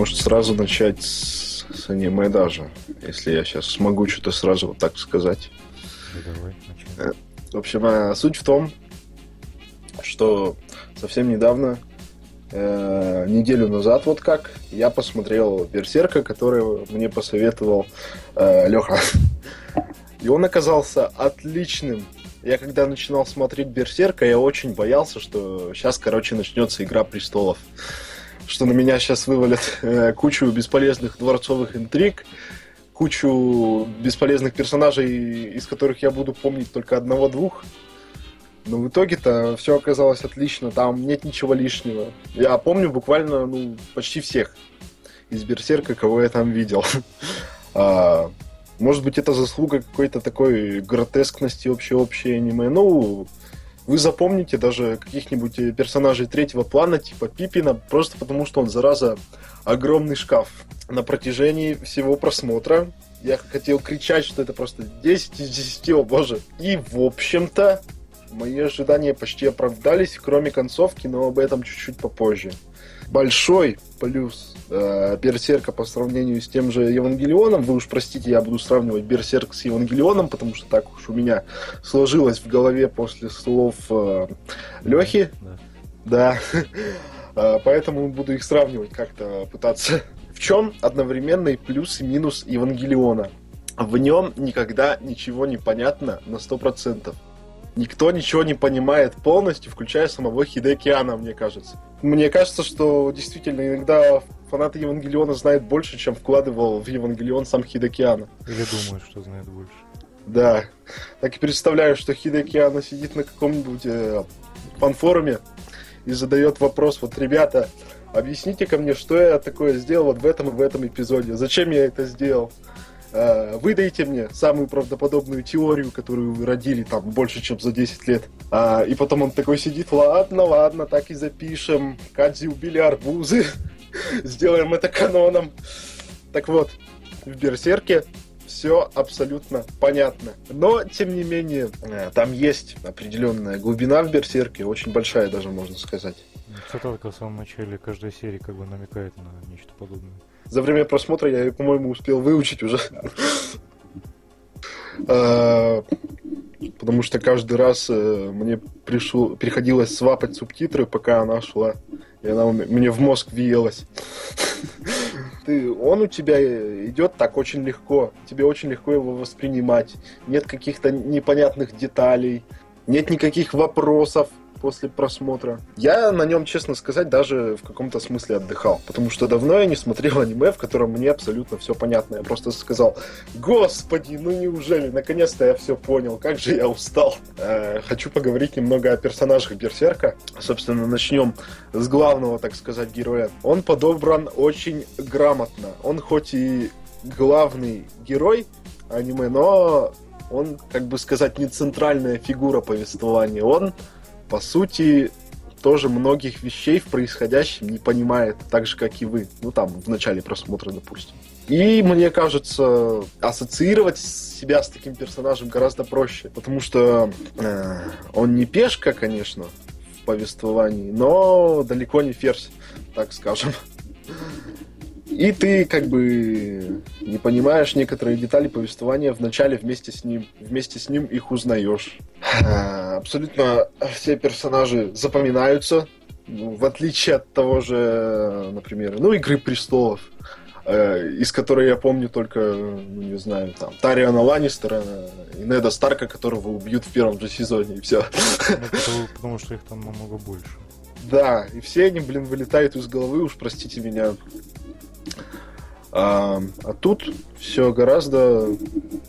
Может, сразу начать с, с аниме даже, если я сейчас смогу что-то сразу вот так сказать. Да, давай, начнем. В общем, а, суть в том, что совсем недавно, э, неделю назад, вот как, я посмотрел Берсерка, который мне посоветовал э, Леха. И он оказался отличным. Я когда начинал смотреть Берсерка, я очень боялся, что сейчас, короче, начнется Игра Престолов. Что на меня сейчас вывалят э, кучу бесполезных дворцовых интриг, кучу бесполезных персонажей, из которых я буду помнить только одного-двух. Но в итоге-то все оказалось отлично, там нет ничего лишнего. Я помню буквально ну, почти всех из Берсерка, кого я там видел. А, может быть, это заслуга какой-то такой гротескности общее-общее аниме. Ну, вы запомните даже каких-нибудь персонажей третьего плана, типа Пипина, просто потому что он, зараза, огромный шкаф. На протяжении всего просмотра я хотел кричать, что это просто 10 из 10, о боже. И, в общем-то, мои ожидания почти оправдались, кроме концовки, но об этом чуть-чуть попозже. Большой плюс э, Берсерка по сравнению с тем же Евангелионом, вы уж простите, я буду сравнивать Берсерк с Евангелионом, потому что так уж у меня сложилось в голове после слов э, Лехи. Да. Э, поэтому буду их сравнивать как-то, пытаться. В чем одновременный плюс и минус Евангелиона? В нем никогда ничего не понятно на 100% никто ничего не понимает полностью, включая самого Хидекиана, мне кажется. Мне кажется, что действительно иногда фанаты Евангелиона знают больше, чем вкладывал в Евангелион сам Хидекиана. Или думают, что знает больше. Да. Так и представляю, что Хидекиана сидит на каком-нибудь э, фан-форуме и задает вопрос, вот, ребята, объясните ко мне, что я такое сделал вот в этом и в этом эпизоде, зачем я это сделал? Э, выдайте мне самую правдоподобную теорию, которую вы родили там больше, чем за 10 лет. А, и потом он такой сидит, ладно, ладно, так и запишем. Кадзи убили арбузы. Сделаем это каноном. Так вот, в Берсерке все абсолютно понятно. Но, тем не менее, э, там есть определенная глубина в Берсерке, очень большая даже, можно сказать. Цитатка в самом начале каждой серии как бы намекает на нечто подобное. За время просмотра я ее, по-моему, успел выучить уже. А, потому что каждый раз э, мне пришло, приходилось свапать субтитры, пока она шла. И она мне в мозг въелась. Ты, он у тебя идет так очень легко. Тебе очень легко его воспринимать. Нет каких-то непонятных деталей. Нет никаких вопросов после просмотра. Я на нем, честно сказать, даже в каком-то смысле отдыхал, потому что давно я не смотрел аниме, в котором мне абсолютно все понятно. Я просто сказал, господи, ну неужели, наконец-то я все понял, как же я устал. Э, хочу поговорить немного о персонажах Берсерка. Собственно, начнем с главного, так сказать, героя. Он подобран очень грамотно. Он хоть и главный герой аниме, но он, как бы сказать, не центральная фигура повествования. Он по сути, тоже многих вещей в происходящем не понимает, так же, как и вы. Ну, там, в начале просмотра, допустим. И мне кажется, ассоциировать себя с таким персонажем гораздо проще, потому что э, он не пешка, конечно, в повествовании, но далеко не ферзь, так скажем. И ты как бы не понимаешь некоторые детали повествования вначале вместе с ним. Вместе с ним их узнаешь. Абсолютно все персонажи запоминаются. Ну, в отличие от того же, например, ну, Игры престолов, э, из которой я помню только, ну, не знаю, там, Тариана Ланнистера и Неда Старка, которого убьют в первом же сезоне, и все. Ну, потому, потому что их там намного больше. Да, и все они, блин, вылетают из головы, уж простите меня. А, а тут все гораздо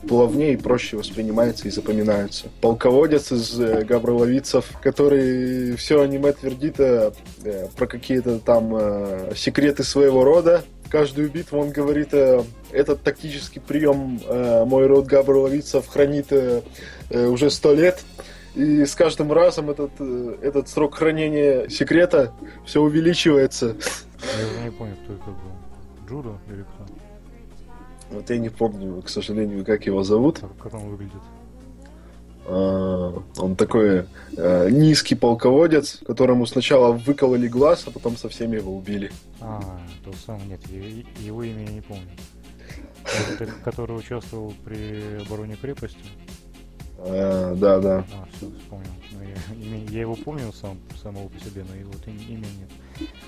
плавнее и проще воспринимается и запоминается. Полководец из э, Габроловицев, который все аниме твердит э, э, про какие-то там э, секреты своего рода. Каждую битву он говорит, э, этот тактический прием э, мой род Габроловицев хранит э, э, уже сто лет. И с каждым разом этот, этот срок хранения секрета все увеличивается. Я не помню, кто это был. Джудо или кто? Вот я не помню, к сожалению, как его зовут. Как, как он выглядит? А, он такой э, низкий полководец, которому сначала выкололи глаз, а потом со всеми его убили. А, то сам, нет, его имя я не помню. Который участвовал при обороне крепости. А, да, да. А, все, вспомнил. Ну, я, его помню сам, самого по себе, но его имя нет.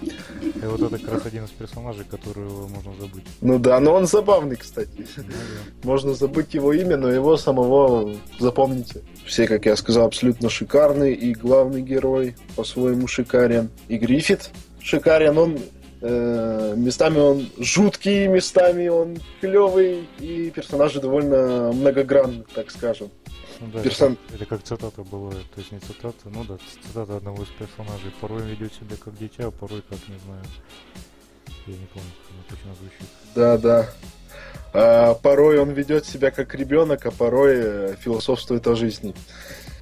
И вот это как раз один из персонажей, которого можно забыть. Ну да, но он забавный, кстати. Ну, да. Можно забыть его имя, но его самого запомните. Все, как я сказал, абсолютно шикарный. И главный герой по-своему шикарен. И Гриффит шикарен. Он Э, местами он жуткий, местами он клевый, и персонажи довольно многогранны, так скажем. Ну, да, Персон... это, как цитата была, то есть не цитата, ну да, цитата одного из персонажей. Порой ведет себя как дитя, а порой как, не знаю, я не помню, как она точно звучит. Да, да. А, порой он ведет себя как ребенок, а порой э, философствует о жизни.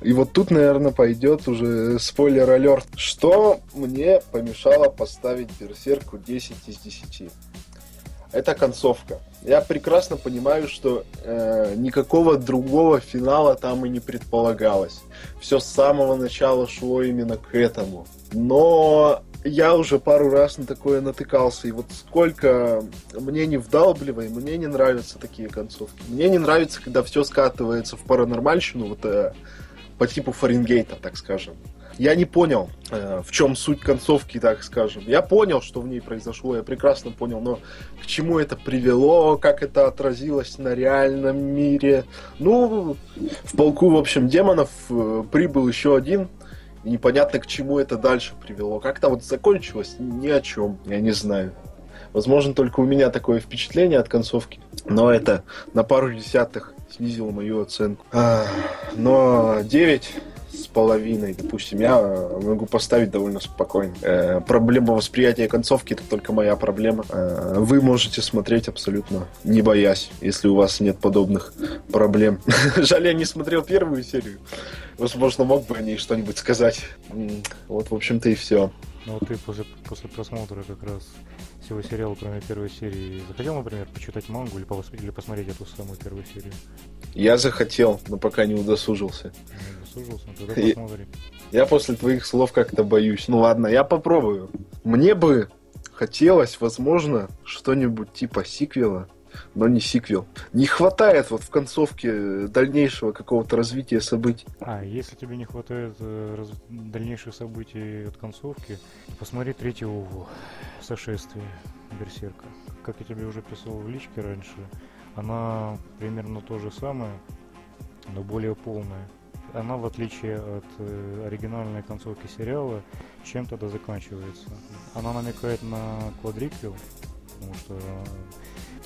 И вот тут, наверное, пойдет уже спойлер-алерт. Что мне помешало поставить Берсерку 10 из 10? Это концовка. Я прекрасно понимаю, что э, никакого другого финала там и не предполагалось. Все с самого начала шло именно к этому. Но я уже пару раз на такое натыкался. И вот сколько мне не вдалбливай, мне не нравятся такие концовки. Мне не нравится, когда все скатывается в паранормальщину. Вот э, по типу Фаренгейта, так скажем. Я не понял, э, в чем суть концовки, так скажем. Я понял, что в ней произошло, я прекрасно понял, но к чему это привело, как это отразилось на реальном мире. Ну, в полку, в общем, демонов э, прибыл еще один, непонятно, к чему это дальше привело. Как-то вот закончилось ни о чем, я не знаю. Возможно, только у меня такое впечатление от концовки, но это на пару десятых снизило мою оценку. А, но 9 с половиной, допустим, я могу поставить довольно спокойно. Э, проблема восприятия концовки это только моя проблема. Э, вы можете смотреть абсолютно не боясь, если у вас нет подобных проблем. Жаль, я не смотрел первую серию. Возможно, мог бы о ней что-нибудь сказать. Вот, в общем-то, и все. Ну ты после, после просмотра как раз всего сериала, кроме первой серии, захотел, например, почитать мангу или, пос или посмотреть эту самую первую серию? Я захотел, но пока не удосужился. Не удосужился? Ну тогда посмотри. Я, я после твоих слов как-то боюсь. Ну ладно, я попробую. Мне бы хотелось, возможно, что-нибудь типа сиквела но не сиквел. Не хватает вот в концовке дальнейшего какого-то развития событий. А, если тебе не хватает э, раз... дальнейших событий от концовки, посмотри третьего сошествие Берсерка. Как я тебе уже писал в личке раньше, она примерно то же самое, но более полная. Она, в отличие от э, оригинальной концовки сериала, чем тогда заканчивается. Она намекает на квадриквел, потому что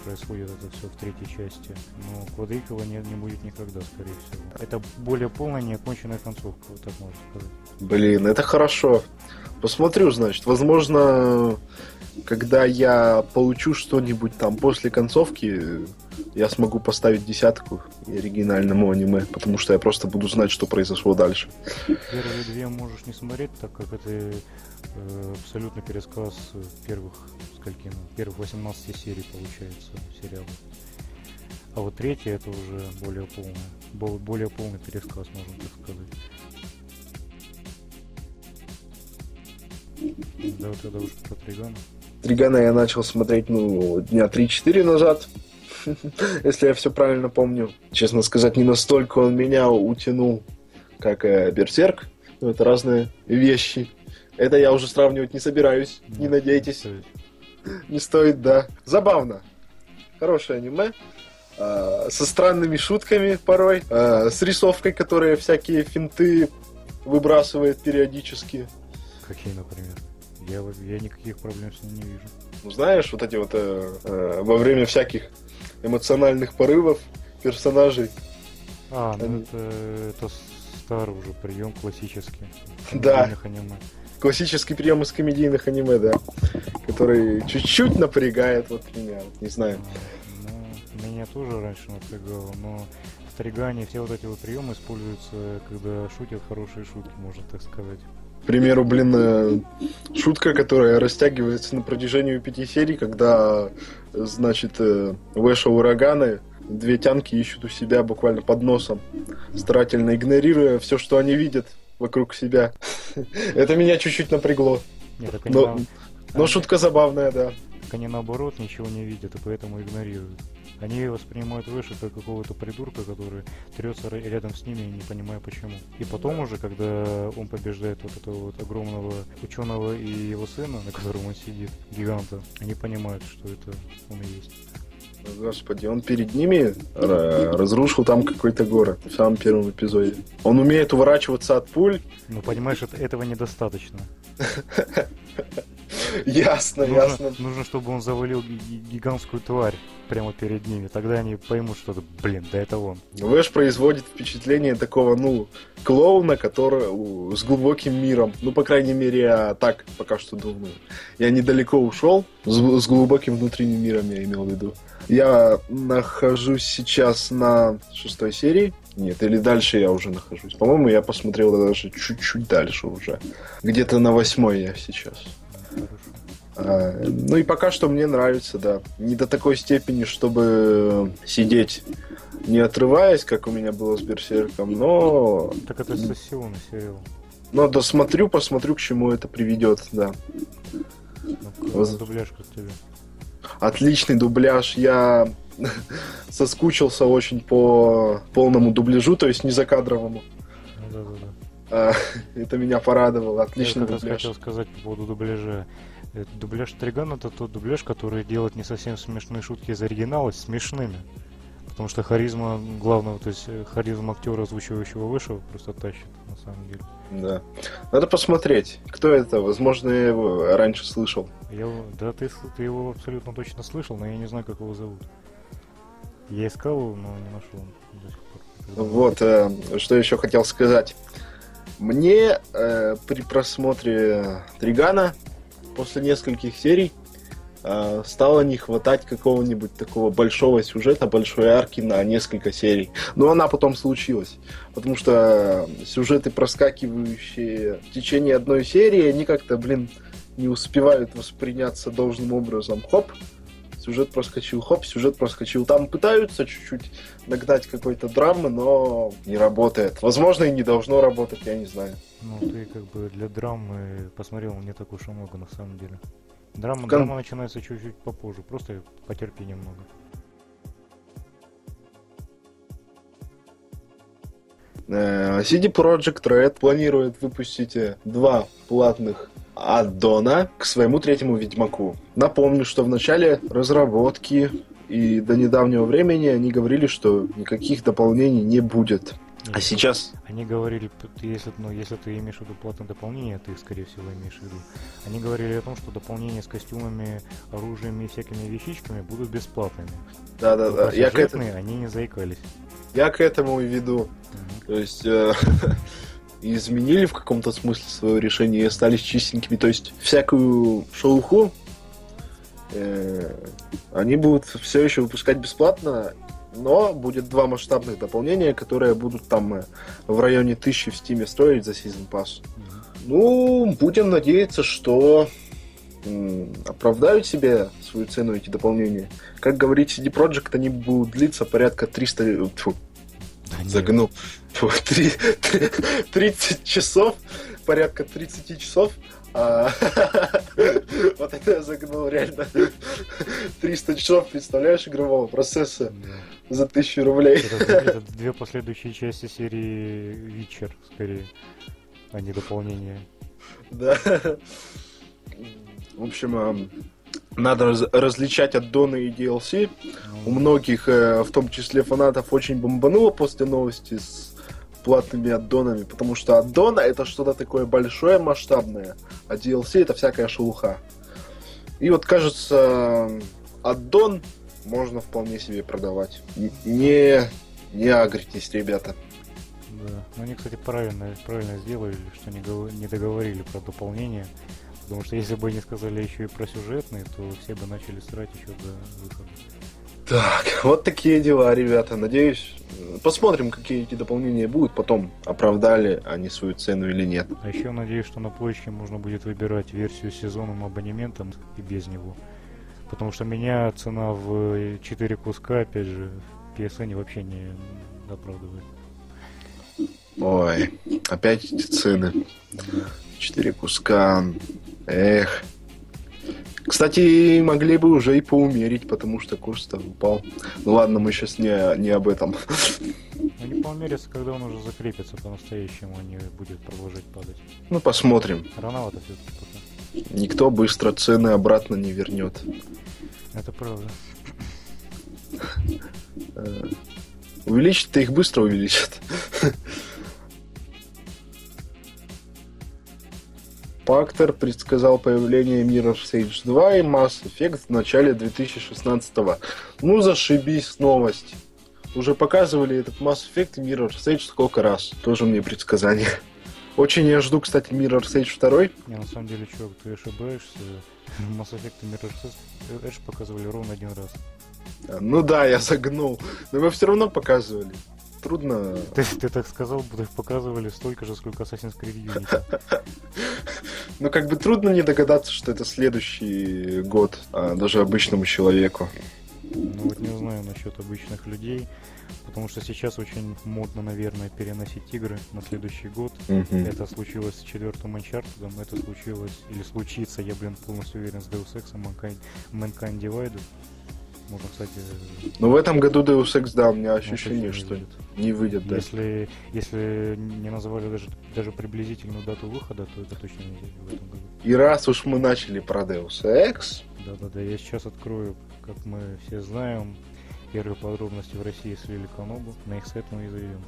происходит это все в третьей части. Но квадриквела не, не будет никогда, скорее всего. Это более полная, неоконченная концовка, вот так можно сказать. Блин, это хорошо. Посмотрю, значит. Возможно, когда я получу что-нибудь там после концовки, я смогу поставить десятку оригинальному аниме, потому что я просто буду знать, что произошло дальше. Первые две можешь не смотреть, так как это абсолютно пересказ первых скольки, ну, первых 18 серий получается сериала. А вот третья это уже более полный, более полный пересказ, можно так сказать. Да, тогда уж про Тригана. Тригана я начал смотреть, ну, дня 3-4 назад, если я все правильно помню. Честно сказать, не настолько он меня утянул, как э, Берсерк. Но это разные вещи. Это я уже сравнивать не собираюсь, не надейтесь. Не стоит, да. Забавно. Хорошее аниме. Э, со странными шутками порой. Э, с рисовкой, которая всякие финты выбрасывает периодически. Какие, например? Я, я никаких проблем с ним не вижу. Ну, знаешь, вот эти вот э, э, во время всяких эмоциональных порывов персонажей. А, ну они... это, это старый уже прием классический. Да. Аниме классический прием из комедийных аниме, да, который чуть-чуть напрягает вот меня, не знаю. Ну, меня тоже раньше напрягало, но в Тригане все вот эти вот приемы используются, когда шутят хорошие шутки, можно так сказать. К примеру, блин, э, шутка, которая растягивается на протяжении пяти серий, когда, значит, э, Вэша Ураганы две тянки ищут у себя буквально под носом, старательно игнорируя все, что они видят вокруг себя. Это меня чуть-чуть напрягло. Нет, так Но, шутка забавная, да. так они наоборот ничего не видят и поэтому игнорируют. Они воспринимают выше как какого-то придурка, который трется рядом с ними, не понимая почему. И потом уже, когда он побеждает вот этого вот огромного ученого и его сына, на котором он сидит, гиганта, они понимают, что это он и есть. Господи, он перед ними ра- разрушил там какой-то город в самом первом эпизоде. Он умеет уворачиваться от пуль. Но понимаешь, это, этого недостаточно. Ясно, Нужно, ясно. нужно, чтобы он завалил ги- ги- гигантскую тварь прямо перед ними. Тогда они поймут, что блин, да это он. Вэш производит впечатление такого, ну, клоуна, который с глубоким миром. Ну, по крайней мере, я так пока что думаю. Я недалеко ушел, с, с глубоким внутренним миром я имел в виду. Я нахожусь сейчас на шестой серии. Нет, или дальше я уже нахожусь. По-моему, я посмотрел даже чуть-чуть дальше уже. Где-то на восьмой я сейчас. А, ну и пока что мне нравится, да. Не до такой степени, чтобы сидеть не отрываясь, как у меня было с Берсерком, но, Так это сессионный сериал. но досмотрю, посмотрю, к чему это приведет, да. Ну, Воз- дубляж как тебе. Отличный дубляж. Я соскучился очень по полному дубляжу, то есть не закадровому. Да-да-да. А, Это меня порадовало. Отличный Я дубляж. хотел сказать по поводу дубляжа. Дубляж Триган это тот дубляж, который делает не совсем смешные шутки из оригинала смешными. Потому что харизма главного, то есть э, харизма актера, озвучивающего вышел, просто тащит, на самом деле. Да. Надо посмотреть, кто это. Возможно, я его раньше слышал. Я, да, ты, ты его абсолютно точно слышал, но я не знаю, как его зовут. Я искал его, но не нашел до сих пор. Вот, э, что еще хотел сказать. Мне э, при просмотре Тригана после нескольких серий э, стало не хватать какого-нибудь такого большого сюжета, большой арки на несколько серий. Но она потом случилась. Потому что сюжеты, проскакивающие в течение одной серии, они как-то, блин, не успевают восприняться должным образом. Хоп, сюжет проскочил, хоп, сюжет проскочил. Там пытаются чуть-чуть нагнать какой-то драмы, но не работает. Возможно, и не должно работать, я не знаю. Ну, ты как бы для драмы посмотрел не так уж и много, на самом деле. Драма, кон- драма начинается чуть-чуть попозже, просто потерпи немного. Э, CD Projekt Red планирует выпустить э, два платных аддона к своему третьему Ведьмаку. Напомню, что в начале разработки и до недавнего времени они говорили, что никаких дополнений не будет. А Нет, сейчас... Они говорили, если, ну, если ты имеешь в виду платное дополнение, ты, скорее всего, имеешь в виду. Они говорили о том, что дополнения с костюмами, оружием и всякими вещичками будут бесплатными. Да-да-да, я к, этому, они не заикались. я к этому и веду. Мгм. То есть э, изменили в каком-то смысле свое решение и остались чистенькими. То есть всякую шелуху э, они будут все еще выпускать бесплатно, но будет два масштабных дополнения, которые будут там э, в районе тысячи в стиме стоить за Season Pass. Мгм. Ну, будем надеяться, что оправдают себе свою цену эти дополнения. Как говорит CD Projekt, они будут длиться порядка 300... э, тьфу, Да загнул. Фу, три- три- 30 часов, порядка 30 часов. А, Вот это я загнул, реально. 300 часов, представляешь, игрового процесса за 1000 рублей. Это, две последующие части серии Вичер, скорее, а не дополнение. Да. В общем, эм, надо раз- различать аддоны и DLC. У Ну, многих, э, в том числе фанатов, очень бомбануло после новости с платными аддонами, потому что аддон это что-то такое большое, масштабное, а DLC это всякая шелуха. И вот кажется, аддон можно вполне себе продавать. Не, не агритесь, ребята. Да. Но они, кстати, правильно, правильно сделали, что не, не договорили про дополнение. Потому что если бы они сказали еще и про сюжетные, то все бы начали срать еще до выхода. Так, вот такие дела, ребята. Надеюсь, посмотрим, какие эти дополнения будут. Потом, оправдали они свою цену или нет. А еще надеюсь, что на площади можно будет выбирать версию с сезонным абонементом и без него. Потому что меня цена в 4 куска, опять же, PSN вообще не оправдывает. Ой, опять эти цены. Четыре куска. Эх. Кстати, могли бы уже и поумерить, потому что курс-то упал. Ну ладно, мы сейчас не, не об этом. Они поумерятся, когда он уже закрепится по-настоящему, а не будет продолжать падать. Ну, посмотрим. Рановато все-таки пока. Никто быстро цены обратно не вернет. Это правда. Э, Увеличить-то их быстро увеличат. Пактор предсказал появление Mirror's Edge 2 и Mass Effect в начале 2016-го. Ну, зашибись, новость. Уже показывали этот Mass Effect и Mirror's Edge сколько раз. Тоже мне предсказание. Очень я жду, кстати, Mirror's Edge 2. Не, на самом деле, чувак, ты ошибаешься. Mass Effect и Mirror's Edge показывали ровно один раз. Ну да, я загнул. Но мы все равно показывали. Трудно... Ты, ты так сказал, будто их показывали столько же, сколько Assassin's Creed Unity. Ну, как бы трудно не догадаться, что это следующий год, а даже обычному человеку. Ну вот не знаю насчет обычных людей, потому что сейчас очень модно, наверное, переносить игры на следующий год. Мгм. Это случилось с четвертым Uncharted, это случилось, или случится, я, блин, полностью уверен, с Deus Ex Mankind, Mankind Divided. Можно, кстати, Но в этом году Deus Ex, да, у меня точно ощущение, что выйдет. не выйдет, да. если, если не называли даже, даже приблизительную дату выхода, то это точно не выйдет в этом году. И раз уж мы начали про Deus Ex, Да-да-да, я сейчас открою, как мы все знаем, первые подробности в России слили Канобу, на их сайт мы и зайдем.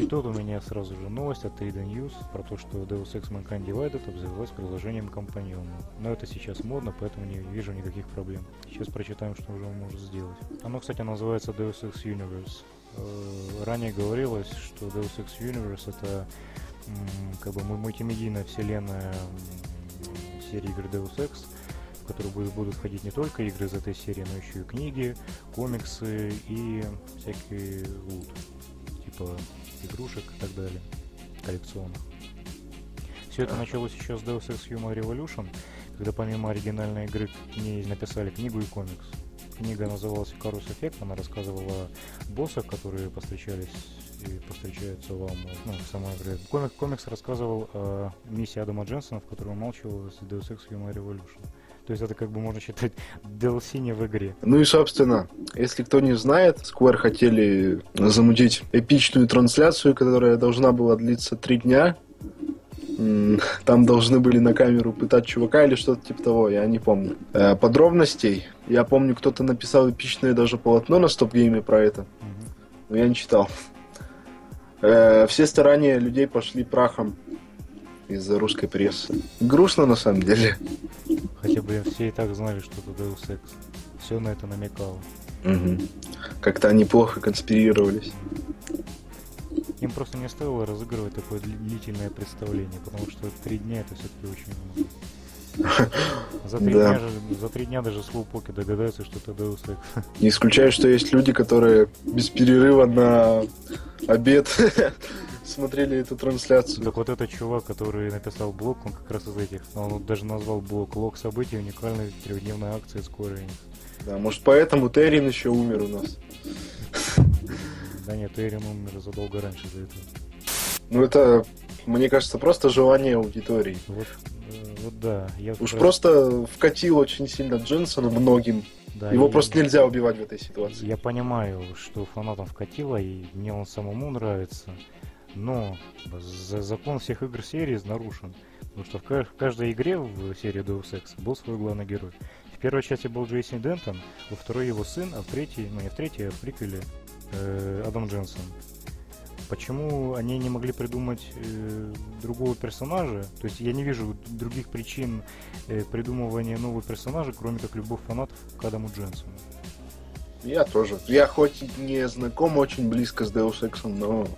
И тут у меня сразу же новость от Ada News про то, что Deus Ex Mankind Divided обзавелась приложением компаньона. Но это сейчас модно, поэтому не вижу никаких проблем. Сейчас прочитаем, что уже он может сделать. Оно, кстати, называется Deus Ex Universe. Э, Ранее говорилось, что Deus Ex Universe это как бы мультимедийная вселенная серии игр Deus Ex, в которую будут, будут входить не только игры из этой серии, но еще и книги, комиксы и всякий лут, типа игрушек и так далее, коллекционных. Все это началось еще с Deus Ex Human Revolution, когда помимо оригинальной игры к ней написали книгу и комикс. Книга называлась Карус Эффект, она рассказывала о боссах, которые повстречались и повстречаются вам ну, в самой игре. Комик, комикс рассказывал о миссии Адама Дженсона, в которой умалчивалась Deus Ex Human Revolution. То есть это как бы можно считать DLC не в игре. Ну и, собственно, если кто не знает, Square хотели замутить эпичную трансляцию, которая должна была длиться три дня. Там должны были на камеру пытать чувака или что-то типа того, я не помню. Э, Подробностей. Я помню, кто-то написал эпичное даже полотно на стоп-гейме про это, но я не читал. Э, Все старания людей пошли прахом из-за русской прессы. Грустно на самом деле. Хотя, блин, все и так знали, что это Deus Ex. Все на это намекало. Мгм. Как-то они плохо конспирировались. Им просто не стоило разыгрывать такое дли- длительное представление, потому что три дня это все-таки очень много. За три, Да. дня за три дня даже слоупоки догадаются, что это Deus Ex. Не исключаю, что есть люди, которые без перерыва на обед смотрели эту трансляцию. Так вот этот чувак, который написал блог, он как раз из этих. Он даже назвал блог «Лог событий. Уникальная трехдневная акция Square Enix». Да, может, поэтому Террин еще умер у нас. Да нет, Эрин умер задолго раньше за это. Ну, это, мне кажется, просто желание аудитории. Вот, э, вот да. Я Уж раз- просто вкатил очень сильно Дженсона многим. да, Его я- просто нельзя убивать в этой ситуации. Я понимаю, что фанатам вкатило, и мне он самому нравится, но за- закон всех игр серии нарушен. Потому что в ка- в каждой игре в серии Deus Ex был свой главный герой. В первой части был Джейсон Дентон, во второй его сын, а в третьей, ну не в третьей, а в приквеле э, Адам Дженсон. Почему они не могли придумать э, другого персонажа? То есть я не вижу других причин э, придумывания нового персонажа, кроме как любовь фанатов к Адаму Дженсону. Я тоже. Я хоть не знаком очень близко с Deus Ex, но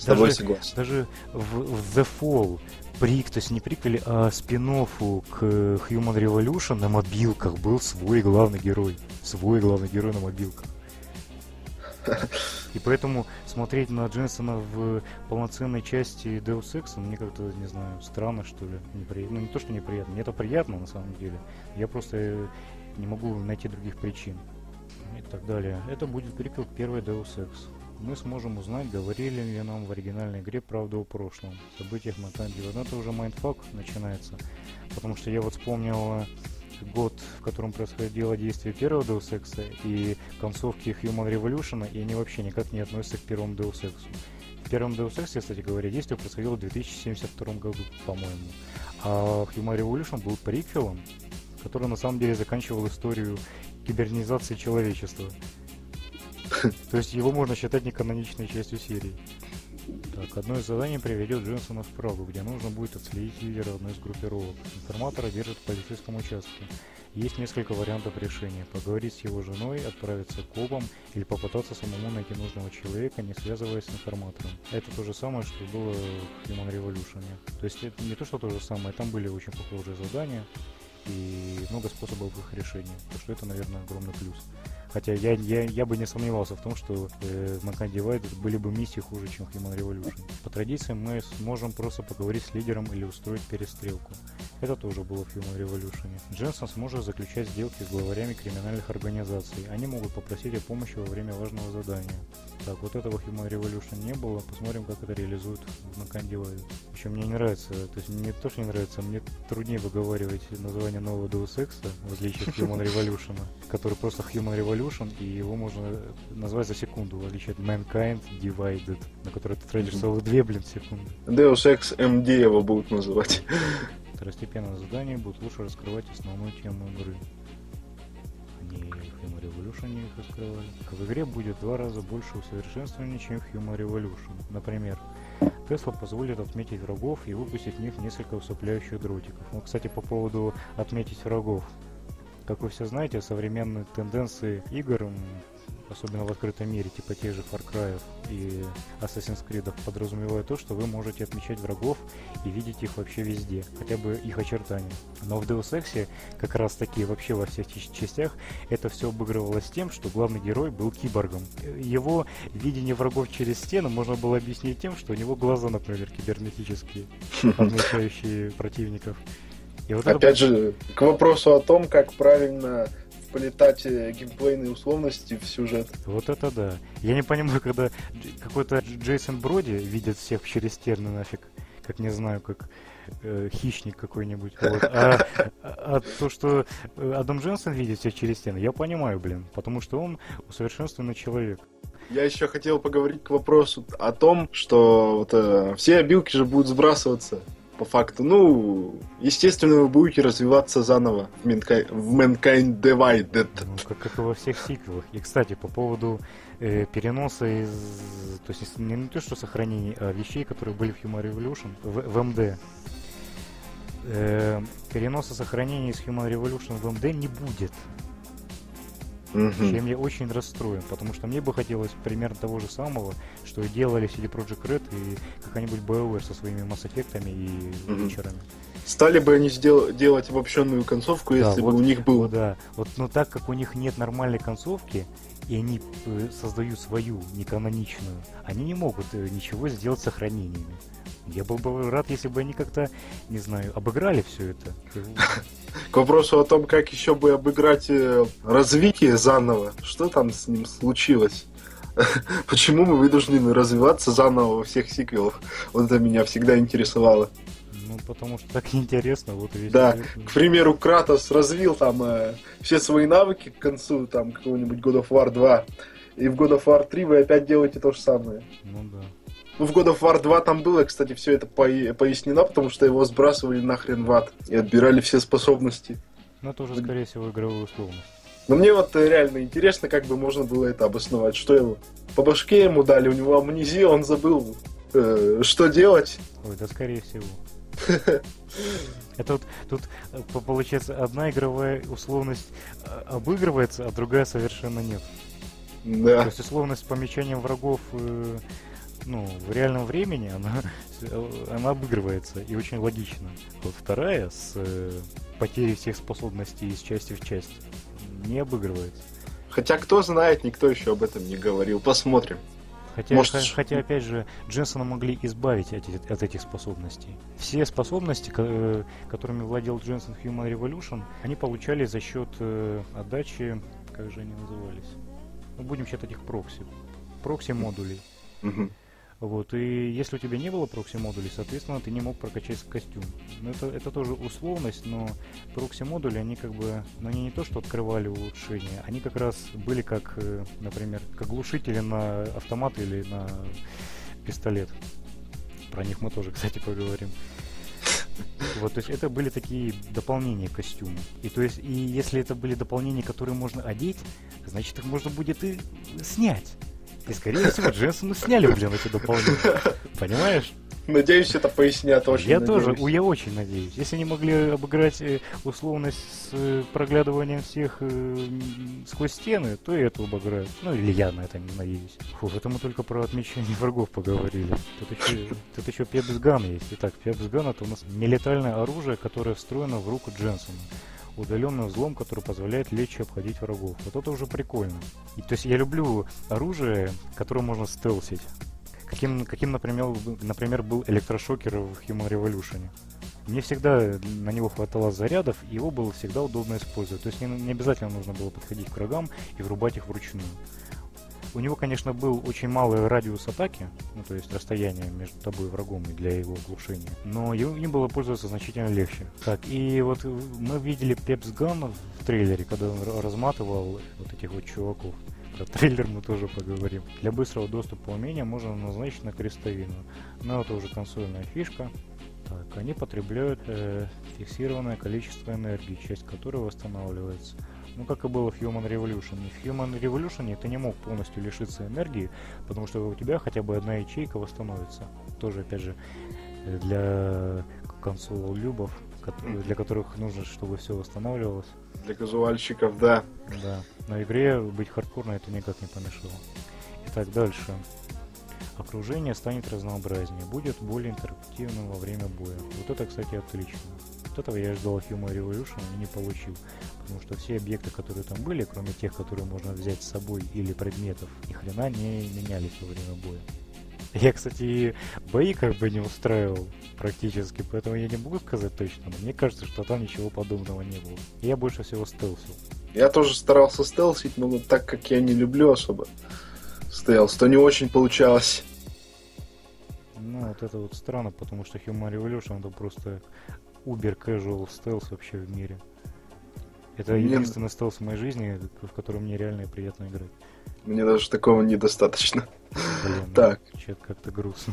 с Даже- тобой согласен. Даже в, в The Fall прик, то есть не приквеле, а спин к Human Revolution на мобилках был свой главный герой. Свой главный герой на мобилках. И поэтому смотреть на Дженсона в полноценной части Deus Ex, мне как-то, не знаю, странно, что ли. Неприятно. Ну, не то, что неприятно. Мне это приятно, на самом деле. Я просто э, не могу найти других причин. и так далее. Это будет приквел к первой Deus Ex. Мы сможем узнать, говорили ли нам в оригинальной игре правду о прошлом, событиях Mankind Divided. Вот это уже mindfuck начинается, потому что я вот вспомнил э, год, в котором происходило действие первого Deus Ex и концовки Human Revolution, и они вообще никак не относятся к первому Deus Ex. В первом Deus Ex, кстати говоря, действие происходило в 2072 году, по-моему. А Human Revolution был приквелом, который на самом деле заканчивал историю кибернизации человечества. То есть его можно считать неканоничной частью серии. Так, одно из заданий приведет Джонсона в Прагу, где нужно будет отследить лидера одной из группировок. Информатора держат в полицейском участке. Есть несколько вариантов решения. Поговорить с его женой, отправиться к обам или попытаться самому найти нужного человека, не связываясь с информатором. Это то же самое, что было в Human Revolution. То есть это не то, что то же самое, там были очень похожие задания и много способов их решения. Так что это, наверное, огромный плюс. Хотя я, я, я бы не сомневался в том, что э, в Mankind Divided были бы миссии хуже, чем Human Revolution. По традициям мы сможем просто поговорить с лидером или устроить перестрелку. Это тоже было в Human Revolution. Дженсон сможет заключать сделки с главарями криминальных организаций. Они могут попросить о помощи во время важного задания. Так, вот этого Human Revolution не было. Посмотрим, как это реализуют Mankind Divided. Еще мне не нравится, то есть мне тоже не нравится, мне труднее выговаривать название нового Deus Ex, в отличие от Human Revolution, который просто Human Revolution Revolution, и его можно назвать за секунду, в отличие от Mankind Divided, на который ты тратишь целых две, блин, секунды. Deus Ex MD его будут называть. Второстепенное задание будет лучше раскрывать основную тему игры. Они в Human Revolution их раскрывали. В игре будет в два раза больше усовершенствований, чем в Human Revolution. Например, Тесла позволит отметить врагов и выпустить в них несколько усыпляющих дротиков. Ну, кстати, по поводу отметить врагов. Как вы все знаете, современные тенденции игр, особенно в открытом мире, типа тех же Far Cry и Assassin's Creed, подразумевают то, что вы можете отмечать врагов и видеть их вообще везде, хотя бы их очертания. Но в Deus Ex как раз таки вообще во всех частях это все обыгрывалось тем, что главный герой был киборгом. Его видение врагов через стену можно было объяснить тем, что у него глаза, например, кибернетические, отмечающие противников. И вот Опять это... же, к вопросу о том, как правильно вплетать э, геймплейные условности в сюжет. Вот это да. Я не понимаю, когда какой-то Джейсон Броди видит всех через терны нафиг, как не знаю, как э, хищник какой-нибудь. Вот. А, а, то, что э, Адам Дженсен видит всех через стены, я понимаю, блин, потому что он усовершенствованный человек. Я еще хотел поговорить к вопросу о том, что вот, э, все обилки же будут сбрасываться по факту. Ну, естественно, вы будете развиваться заново в Mankind, в Mankind Divided. Ну, как, как и во всех сиквелах. И, кстати, по поводу э, переноса из... То есть не, не то, что сохранений, а вещей, которые были в Human Revolution, в, в MD. Э, переноса сохранений из Human Revolution в MD не будет. Угу. Чем я очень расстроен, потому что мне бы хотелось примерно того же самого, что и делали CD Project Red и какая-нибудь BioWare со своими Mass Effect и угу. вечерами. Стали бы они сдел- делать обобщенную концовку, да, если вот, бы у них был. Вот, да, вот, но так как у них нет нормальной концовки, и они э, создают свою неканоничную, они не могут э, ничего сделать с сохранениями. Я был бы рад, если бы они как-то, не знаю, обыграли все это. К вопросу о том, как еще бы обыграть э, развитие заново. Что там с ним случилось? Почему мы вынуждены развиваться заново во всех сиквелах? Вот это меня всегда интересовало. Ну, потому что так интересно, вот весь Да, к примеру, Кратос развил там э, все свои навыки к концу там какого-нибудь God of War 2, и в God of War 3 вы опять делаете то же самое. Ну да. Ну, в God of War 2 там было, кстати, все это пояснено, потому что его сбрасывали нахрен в ад и отбирали все способности. Ну, это уже, скорее всего, игровую условность. Но мне вот э, реально интересно, как бы можно было это обосновать. Что его по башке ему дали, у него амнезия, он забыл, э, что делать. Ой, да скорее всего. Это вот тут э, получается одна игровая условность э, обыгрывается, а другая совершенно нет. Да. То есть условность с помечанием врагов ну, в реальном времени она, она обыгрывается и очень логично. Вот вторая с э, потерей всех способностей из части в часть не обыгрывается. Хотя кто знает, никто еще об этом не говорил. Посмотрим. Хотя, Может... хотя, опять же, Дженсона могли избавить от, от этих способностей. Все способности, которыми владел Дженсон в Human Revolution, они получали за счет э, отдачи как же они назывались? Ну, будем считать их прокси. Прокси-модулей. Мгм. Вот, и если у тебя не было прокси-модулей, соответственно, ты не мог прокачать костюм. Но это, это тоже условность, но прокси-модули, они как бы, ну, они не то, что открывали улучшения, они как раз были как, э, например, как глушители на автомат или на пистолет. Про них мы тоже, кстати, поговорим. Вот, то есть это были такие дополнения к костюму. И то есть, и если это были дополнения, которые можно одеть, значит их можно будет и снять. И скорее всего Дженсону сняли, блин, эти дополнения. Понимаешь? Надеюсь, это пояснят очень. я надеюсь. тоже, я очень надеюсь. Если они могли обыграть э, условность с э, проглядыванием всех э, сквозь стены, то и это обыграют. Ну или я на это не надеюсь. Фу, это мы только про отмечание врагов поговорили. Тут еще, тут еще пепсган есть. Итак, пепсган это у нас нелетальное оружие, которое встроено в руку Дженсона. Удаленный взлом, который позволяет и обходить врагов. Вот это уже прикольно. И, то есть я люблю оружие, которое можно стелсить. Каким, каким например, например, был электрошокер в Human Revolution. Мне всегда на него хватало зарядов, и его было всегда удобно использовать. То есть не, не обязательно нужно было подходить к врагам и врубать их вручную. У него, конечно, был очень малый радиус атаки, ну то есть расстояние между тобой и врагом и для его оглушения, но им было пользоваться значительно легче. Так, и вот мы видели Пепс Ган в трейлере, когда он разматывал вот этих вот чуваков. Про трейлер мы тоже поговорим. Для быстрого доступа умения можно назначить на крестовину. Но это уже консольная фишка. Так, они потребляют э, фиксированное количество энергии, часть которой восстанавливается. Ну, как и было в Human Revolution. В Human Revolution ты не мог полностью лишиться энергии, потому что у тебя хотя бы одна ячейка восстановится. Тоже, опять же, для консол любов, для которых нужно, чтобы все восстанавливалось. Для казуальщиков, да. Да. Но игре быть хардкорной это никак не помешало. Итак, дальше. Окружение станет разнообразнее, будет более интерактивным во время боя. Вот это, кстати, отлично. Вот этого я ждал Human Revolution и не получил. Потому что все объекты, которые там были, кроме тех, которые можно взять с собой или предметов, ни хрена не менялись во время боя. Я, кстати, бои как бы не устраивал практически, поэтому я не могу сказать точно, но мне кажется, что там ничего подобного не было. Я больше всего стелсил. Я тоже старался стелсить, но вот так как я не люблю особо стелс, то не очень получалось. Ну, вот это вот странно, потому что Human Revolution это просто убер casual стелс вообще в мире. Это Мне- единственный стелс в моей жизни, в котором мне реально приятно играть. Мне даже такого недостаточно. Блин, ну, Так. Чё-то как-то грустно.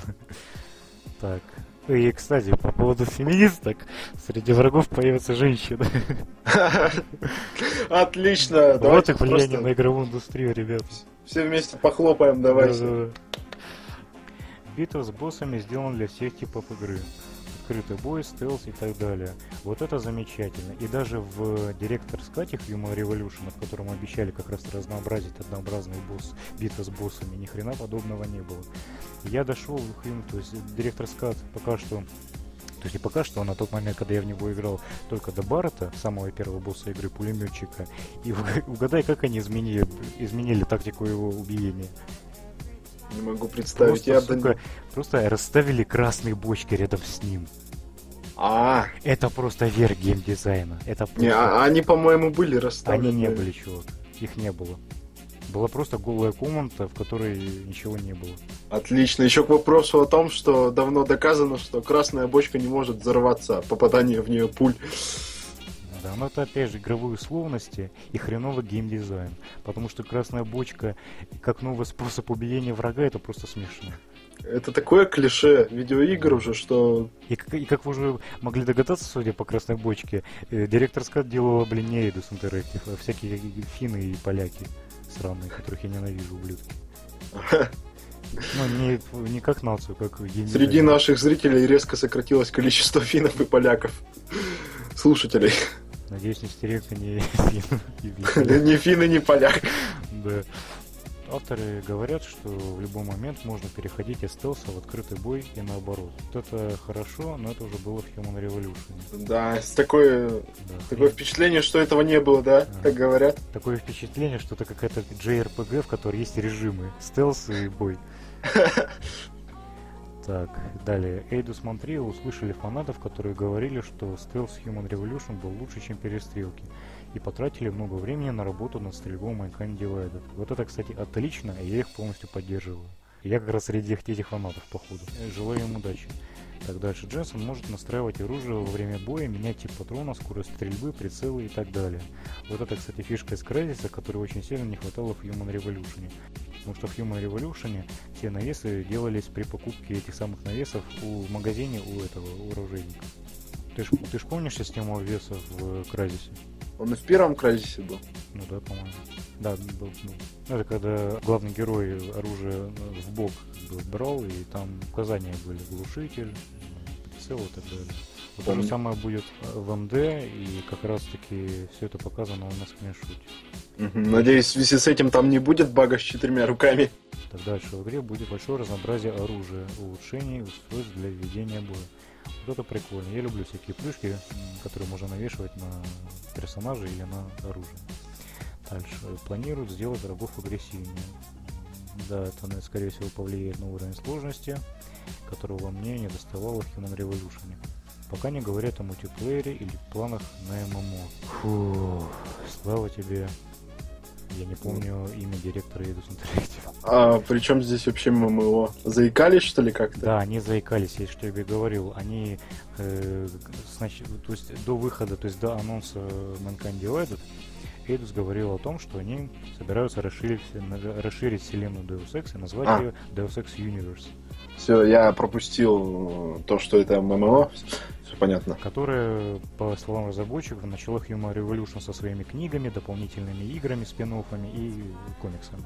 Так. И, кстати, по поводу феминисток, среди врагов появится женщина. Отлично, Вот их влияние на игровую индустрию, ребят. все вместе похлопаем, давайте. Битва с боссами сделана для всех типов игры. Открытый бой, стелс и так далее. Вот это замечательно. И даже в директор скате Human Revolution, в котором обещали как раз разнообразить однообразный босс, битва с боссами, ни хрена подобного не было. Я дошел в Human, то есть директор скат пока что то есть и пока что, на тот момент, когда я в него играл только до Баррета, самого первого босса игры, пулеметчика, и уг- угадай, как они изменили, изменили тактику его убиения. Не могу представить. Просто, я сука, просто расставили красные бочки рядом с ним. А, Это просто верх геймдизайна. Это не, просто- а- они, по-моему, были расставлены. Они не были, чувак. Их не было. Была просто голая комната, в которой ничего не было. Отлично. Еще к вопросу о том, что давно доказано, что красная бочка не может взорваться от попадания в нее пуль. Да, но это опять же игровые условности и хреновый геймдизайн. Потому что красная бочка как новый способ убиения врага это просто смешно. Это такое клише видеоигр уже, что И как, и как вы уже могли догадаться, судя по красной бочке, э, директор Скат делала, блин, не Eidos Interactive, а всякие финны и поляки сраные, которых я ненавижу, ублюдки. Ну, не, не как нацию, как среди наших зрителей резко сократилось количество финнов и поляков. Слушателей. Надеюсь, не стерега, не финн. и блин, Ни финны, ни поляк. Да. Авторы говорят, что в любой момент можно переходить из стелса в открытый бой и наоборот. Вот это хорошо, но это уже было в Human Revolution. Да, с такое, Да. такое впечатление, что этого не было, да? Ага. Так говорят. Такое впечатление, что это какая-то JRPG, в которой есть режимы. Стелс и бой. Так, далее. Эйдус Монтрио услышали фанатов, которые говорили, что стелс Human Revolution был лучше, чем перестрелки. и потратили много времени на работу над стрельбой Mankind Divided. Вот это, кстати, отлично, и я их полностью поддерживаю. Я как раз среди этих фанатов, походу. Желаю им удачи. Так дальше. Дженсон может настраивать оружие во время боя, менять тип патрона, скорость стрельбы, прицелы и так далее. Вот это, кстати, фишка из Crysis, которой очень сильно не хватало в Human Revolution. Потому что в Human Revolution все навесы делались при покупке этих самых навесов у в магазине у этого у оружейника. Ты ж, ты ж помнишь систему весов в Crysis? Он и в первом Crysis был. Ну да, по-моему. Да, был, ну, это когда главный герой оружие в бок брал, и там указания были глушитель, прицел и так далее. Вот то же самое будет в МД, и как раз таки все это показано на скриншоте. Мгм. Надеюсь, в связи с этим там не будет бага с четырьмя руками. Так дальше в игре будет большое разнообразие оружия, улучшений, устройств для ведения боя. Вот это прикольно. Я люблю всякие плюшки, которые можно навешивать на персонажей или на оружие. Дальше. Планируют сделать врагов агрессивнее. Да, это, скорее всего, повлияет на уровень сложности, которого мне не доставало в Human Revolution. Пока не говорят о мультиплеере или планах на ММО. Фу, слава тебе. Я не помню имя директора Eidos Interactive. А при чем здесь вообще ММО? Заикались, что ли, как-то? Да, они заикались, я что тебе говорил. Они, э, знач- то есть до выхода, то есть до анонса Mankind Divided, Eidos говорил о том, что они собираются расширить, расширить вселенную Deus Ex и назвать А. ее Deus Ex Universe, Все, я пропустил то, что это ММО. Все понятно. которая, по словам разработчиков, начала Human Revolution со своими книгами, дополнительными играми, спин и комиксами.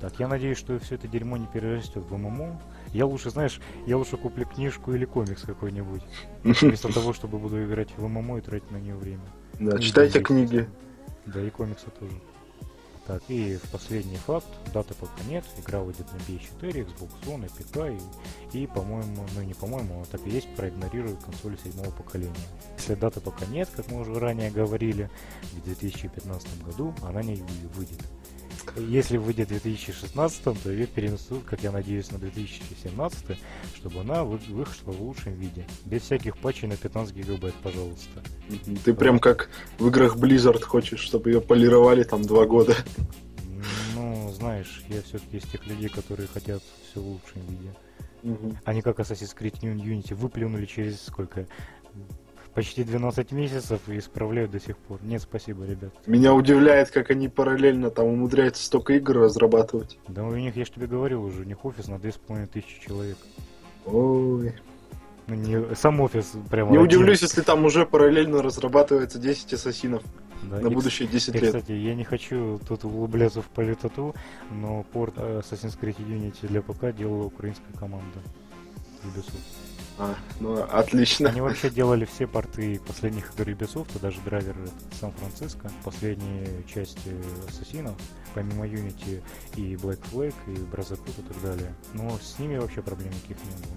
Так, я надеюсь, что все это дерьмо не перерастет в ММО. Я лучше, знаешь, я лучше куплю книжку или комикс какой-нибудь, вместо того, чтобы буду играть в ММО и тратить на нее время. Да, читайте книги. Да, и комиксы тоже. Так, и в последний факт, даты пока нет, игра выйдет на PS4, Xbox One и ПК, и, и, по-моему, ну не по-моему, а так и есть, проигнорируют консоли седьмого поколения. Если даты пока нет, как мы уже ранее говорили, в 2015 году она не выйдет. Если выйдет в 2016, то ее перенесут, как я надеюсь, на 2017, чтобы она вы- вышла в лучшем виде. Без всяких патчей на 15 гигабайт, пожалуйста. Ты прям как в играх Blizzard хочешь, чтобы ее полировали там два года. Ну, знаешь, я все-таки из тех людей, которые хотят все в лучшем виде. Мгм. Они как Assassin's Creed New Unity выплюнули через сколько? Почти 12 месяцев и исправляют до сих пор. Нет, спасибо, ребят. Меня удивляет, как они параллельно там умудряются столько игр разрабатывать. Да у них, я же тебе говорил уже, у них офис на 2500 человек. Ой. Ну, не, сам офис прямо Не один. удивлюсь, если там уже параллельно разрабатывается 10 ассасинов Да, на и, будущие 10 И, лет. кстати, я не хочу тут углубляться в политоту, но порт э, Assassin's Creed Unity для ПК делала украинская команда Ubisoft. А, ну, отлично. Они вообще делали все порты последних игр Ubisoft, а даже драйвер Сан-Франциско, последние части Ассасинов, помимо Unity и Black Flag, и Brotherhood и так далее. Но с ними вообще проблем никаких не было.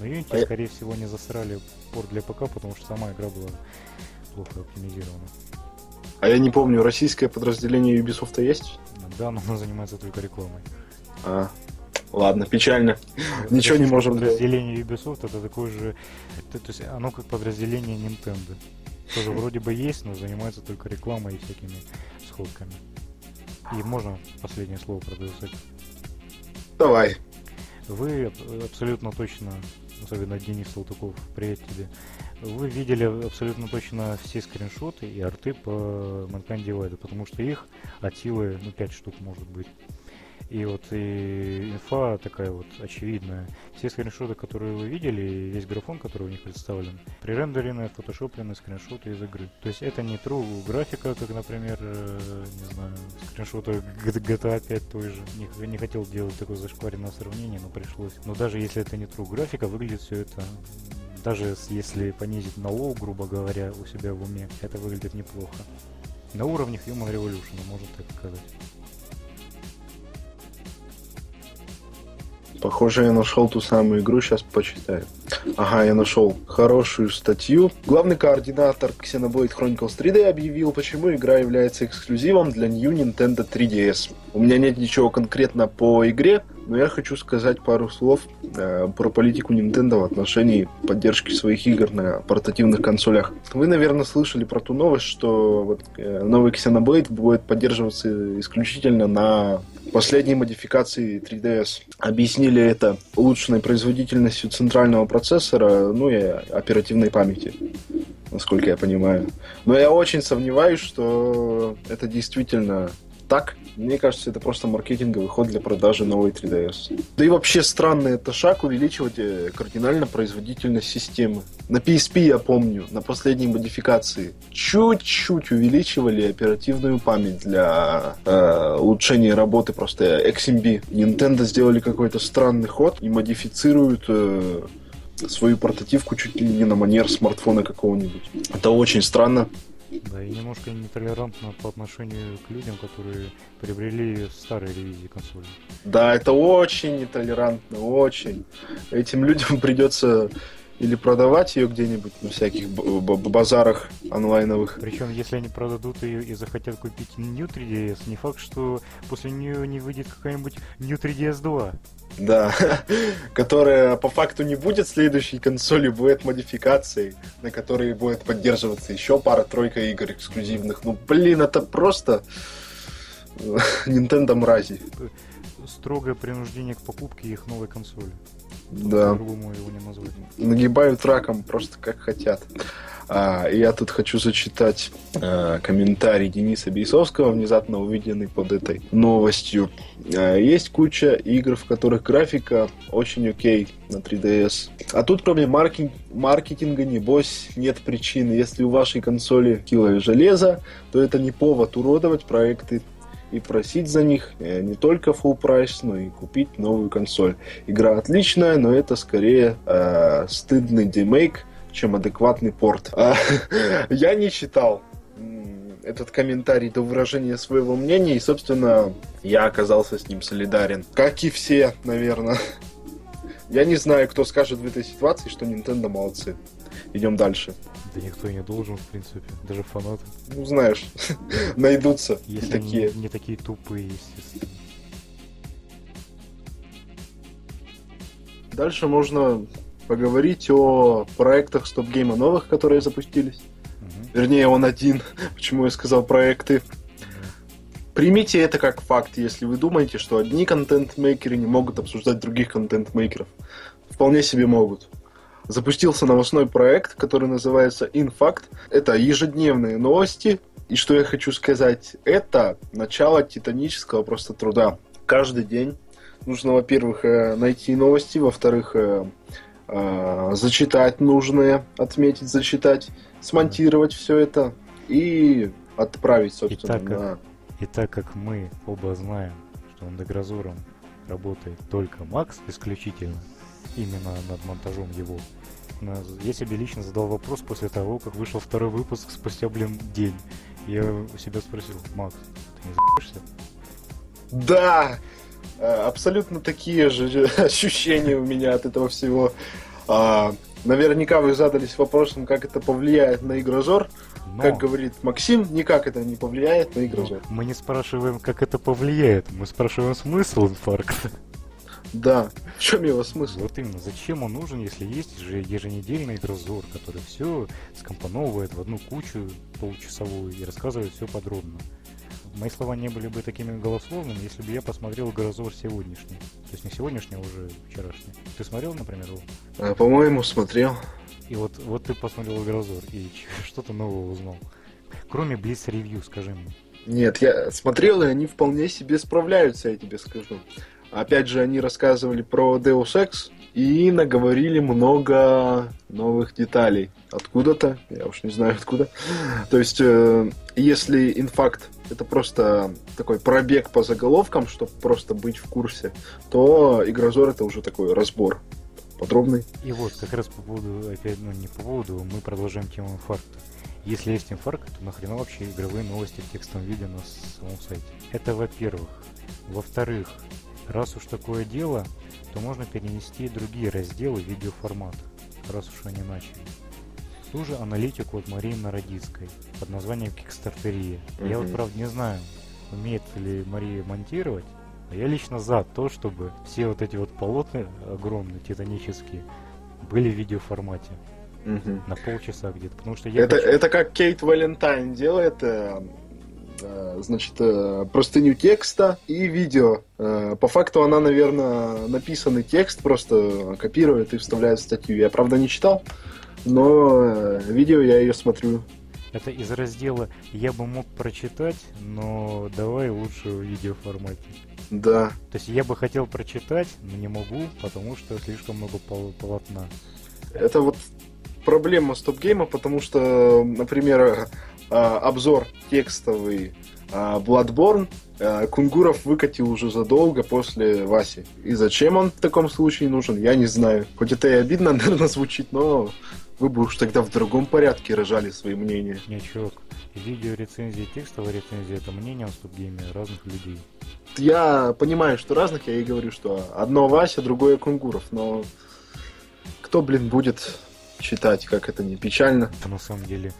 Но Unity, А скорее всего, не засрали порт для ПК, потому что сама игра была плохо оптимизирована. А я не помню, российское подразделение Ubisoft есть? Да, но она занимается только рекламой. А, ладно, печально. Ничего не можем Подразделение Ubisoft это такое же, это- то есть оно как подразделение Nintendo. Тоже вроде бы есть, но занимается только рекламой и всякими сходками. И можно последнее слово про Deus Ex? Давай. Вы аб- абсолютно точно, особенно Денис Салтыков, привет тебе, вы видели абсолютно точно все скриншоты и арты по Mankind Divided, потому что их от силы, ну, 5 штук может быть. И вот и инфа такая вот очевидная. Все скриншоты, которые вы видели, и весь графон, который у них представлен, пререндеренные, фотошопленные скриншоты из игры. То есть это не true графика, как, например, э, не знаю, скриншоты GTA 5 той же. Не, не хотел делать такое зашкваренное сравнение, но пришлось. Но даже если это не true графика, выглядит все это даже если понизить на low, грубо говоря, у себя в уме, это выглядит неплохо. На уровне Human Revolution, можно так сказать. Похоже, я нашел ту самую игру, сейчас почитаю. Ага, я нашел хорошую статью. Главный координатор Xenoblade Chronicles 3D объявил, почему игра является эксклюзивом для New Nintendo 3DS. У меня нет ничего конкретно по игре, но я хочу сказать пару слов э, про политику Nintendo в отношении поддержки своих игр на портативных консолях. Вы, наверное, слышали про ту новость, что вот, э, новый Xenoblade будет поддерживаться исключительно на последней модификации 3DS. Объяснили это улучшенной производительностью центрального процессора, ну и оперативной памяти, насколько я понимаю. Но я очень сомневаюсь, что это действительно так. Мне кажется, это просто маркетинговый ход для продажи новой 3DS. Да и вообще странный это шаг увеличивать э, кардинально производительность системы. На PSP, я помню, на последней модификации чуть-чуть увеличивали оперативную память для э, улучшения работы просто XMB. Nintendo сделали какой-то странный ход и модифицируют э, свою портативку чуть ли не на манер смартфона какого-нибудь. Это очень странно. Да, и немножко нетолерантно по отношению к людям, которые приобрели старые ревизии консоли. Да, это очень нетолерантно, очень. Этим людям придется или продавать ее где-нибудь на всяких базарах онлайновых. Причем, если они продадут ее и захотят купить New 3DS, не факт, что после нее не выйдет какая-нибудь New 3DS 2. Да, которая по факту не будет следующей консолью, будет модификацией, на которой будет поддерживаться еще пара-тройка игр эксклюзивных. Ну, блин, это просто Nintendo мрази. Строгое принуждение к покупке их новой консоли. Да. По-другому его не назвать. Нагибают раком просто как хотят. А, я тут хочу зачитать а, комментарий Дениса Бейсовского, внезапно увиденный под этой новостью. А, есть куча игр, в которых графика очень окей на 3DS. А тут кроме маркетинга, маркетинга небось, нет причины. Если у вашей консоли кило железа, то это не повод уродовать проекты и просить за них э, не только full прайс, но и купить новую консоль. Игра отличная, но это скорее э, стыдный демейк, чем адекватный порт. А, я не читал этот комментарий до выражения своего мнения, и, собственно, я оказался с ним солидарен. Как и все, наверное. Я не знаю, кто скажет в этой ситуации, что Nintendo молодцы. Идем дальше. Да никто не должен, в принципе. Даже фанаты. Ну, знаешь, найдутся Если такие. Они не такие тупые, естественно. Дальше можно поговорить о проектах стоп-гейма новых, которые запустились. Угу. Вернее, он один. Почему я сказал проекты? Примите это как факт, если вы думаете, что одни контент-мейкеры не могут обсуждать других контент-мейкеров. Вполне себе могут запустился новостной проект, который называется InFact. Это ежедневные новости. И что я хочу сказать, это начало титанического просто труда. Каждый день нужно, во-первых, э, найти новости, во-вторых, э, э, зачитать нужные, отметить, зачитать, смонтировать все это и отправить, собственно, и так, на... И так как мы оба знаем, что над Грозуром работает только Макс исключительно, именно над монтажом его я себе лично задал вопрос после того, как вышел второй выпуск спустя, блин, день. Я у себя спросил, Макс, ты не за***шься? Да! Э, абсолютно такие же ощущения у меня от этого всего. А, наверняка вы задались вопросом, как это повлияет на игрожор. Но... Как говорит Максим, никак это не повлияет на игрожор. Мы не спрашиваем, как это повлияет, мы спрашиваем смысл инфаркта. Да. В чем его смысл? Вот именно, зачем он нужен, если есть же еженедельный грозор, который все скомпоновывает в одну кучу получасовую и рассказывает все подробно. Мои слова не были бы такими голословными, если бы я посмотрел грозор сегодняшний. То есть не сегодняшний, а уже вчерашний. Ты смотрел, например, его? А, по-моему, смотрел. И вот, вот ты посмотрел грозор и что-то нового узнал. Кроме Блиц ревью, скажи мне. Нет, я смотрел, и они вполне себе справляются, я тебе скажу. Опять же, они рассказывали про Deus Ex и наговорили много новых деталей. Откуда-то, я уж не знаю откуда. То есть, э, если инфакт это просто такой пробег по заголовкам, чтобы просто быть в курсе, то Игрозор это уже такой разбор подробный. И вот, как раз по поводу, опять, ну не по поводу, мы продолжаем тему инфаркта. Если есть инфаркт, то нахрена вообще игровые новости в текстовом виде на самом сайте? Это во-первых. Во-вторых, Раз уж такое дело, то можно перенести другие разделы видеоформата. раз уж они начали. Ту же аналитику от Марии Народицкой под названием Кикстартерия. Я вот, правда, не знаю, умеет ли Мария монтировать, но я лично за то, чтобы все вот эти вот полотна огромные, титанические, были в видеоформате Мгм. на полчаса где-то. Потому что я Это, хочу- это как Кейт Валентайн делает, э, значит, э, простыню текста и видео. Э, по факту она, наверное, написанный текст просто копирует и вставляет в статью. Я, правда, не читал, но э, видео я ее смотрю. Это из раздела «Я бы мог прочитать, но давай лучше в видеоформате». Да. То есть я бы хотел прочитать, но не могу, потому что слишком много пол- полотна. Это вот проблема стоп-гейма, потому что, например, э, обзор текстовый э, Bloodborne э, Кунгуров выкатил уже задолго после Васи. И зачем он в таком случае нужен, я не знаю. Хоть это и обидно, наверное, звучит, но вы бы уж тогда в другом порядке рожали свои мнения. Не, чувак, видео рецензии, текстовая рецензия это мнение о стоп-гейме разных людей. Я понимаю, что разных, я и говорю, что одно Вася, другое Кунгуров, но кто, блин, будет читать, как это не печально? А на самом деле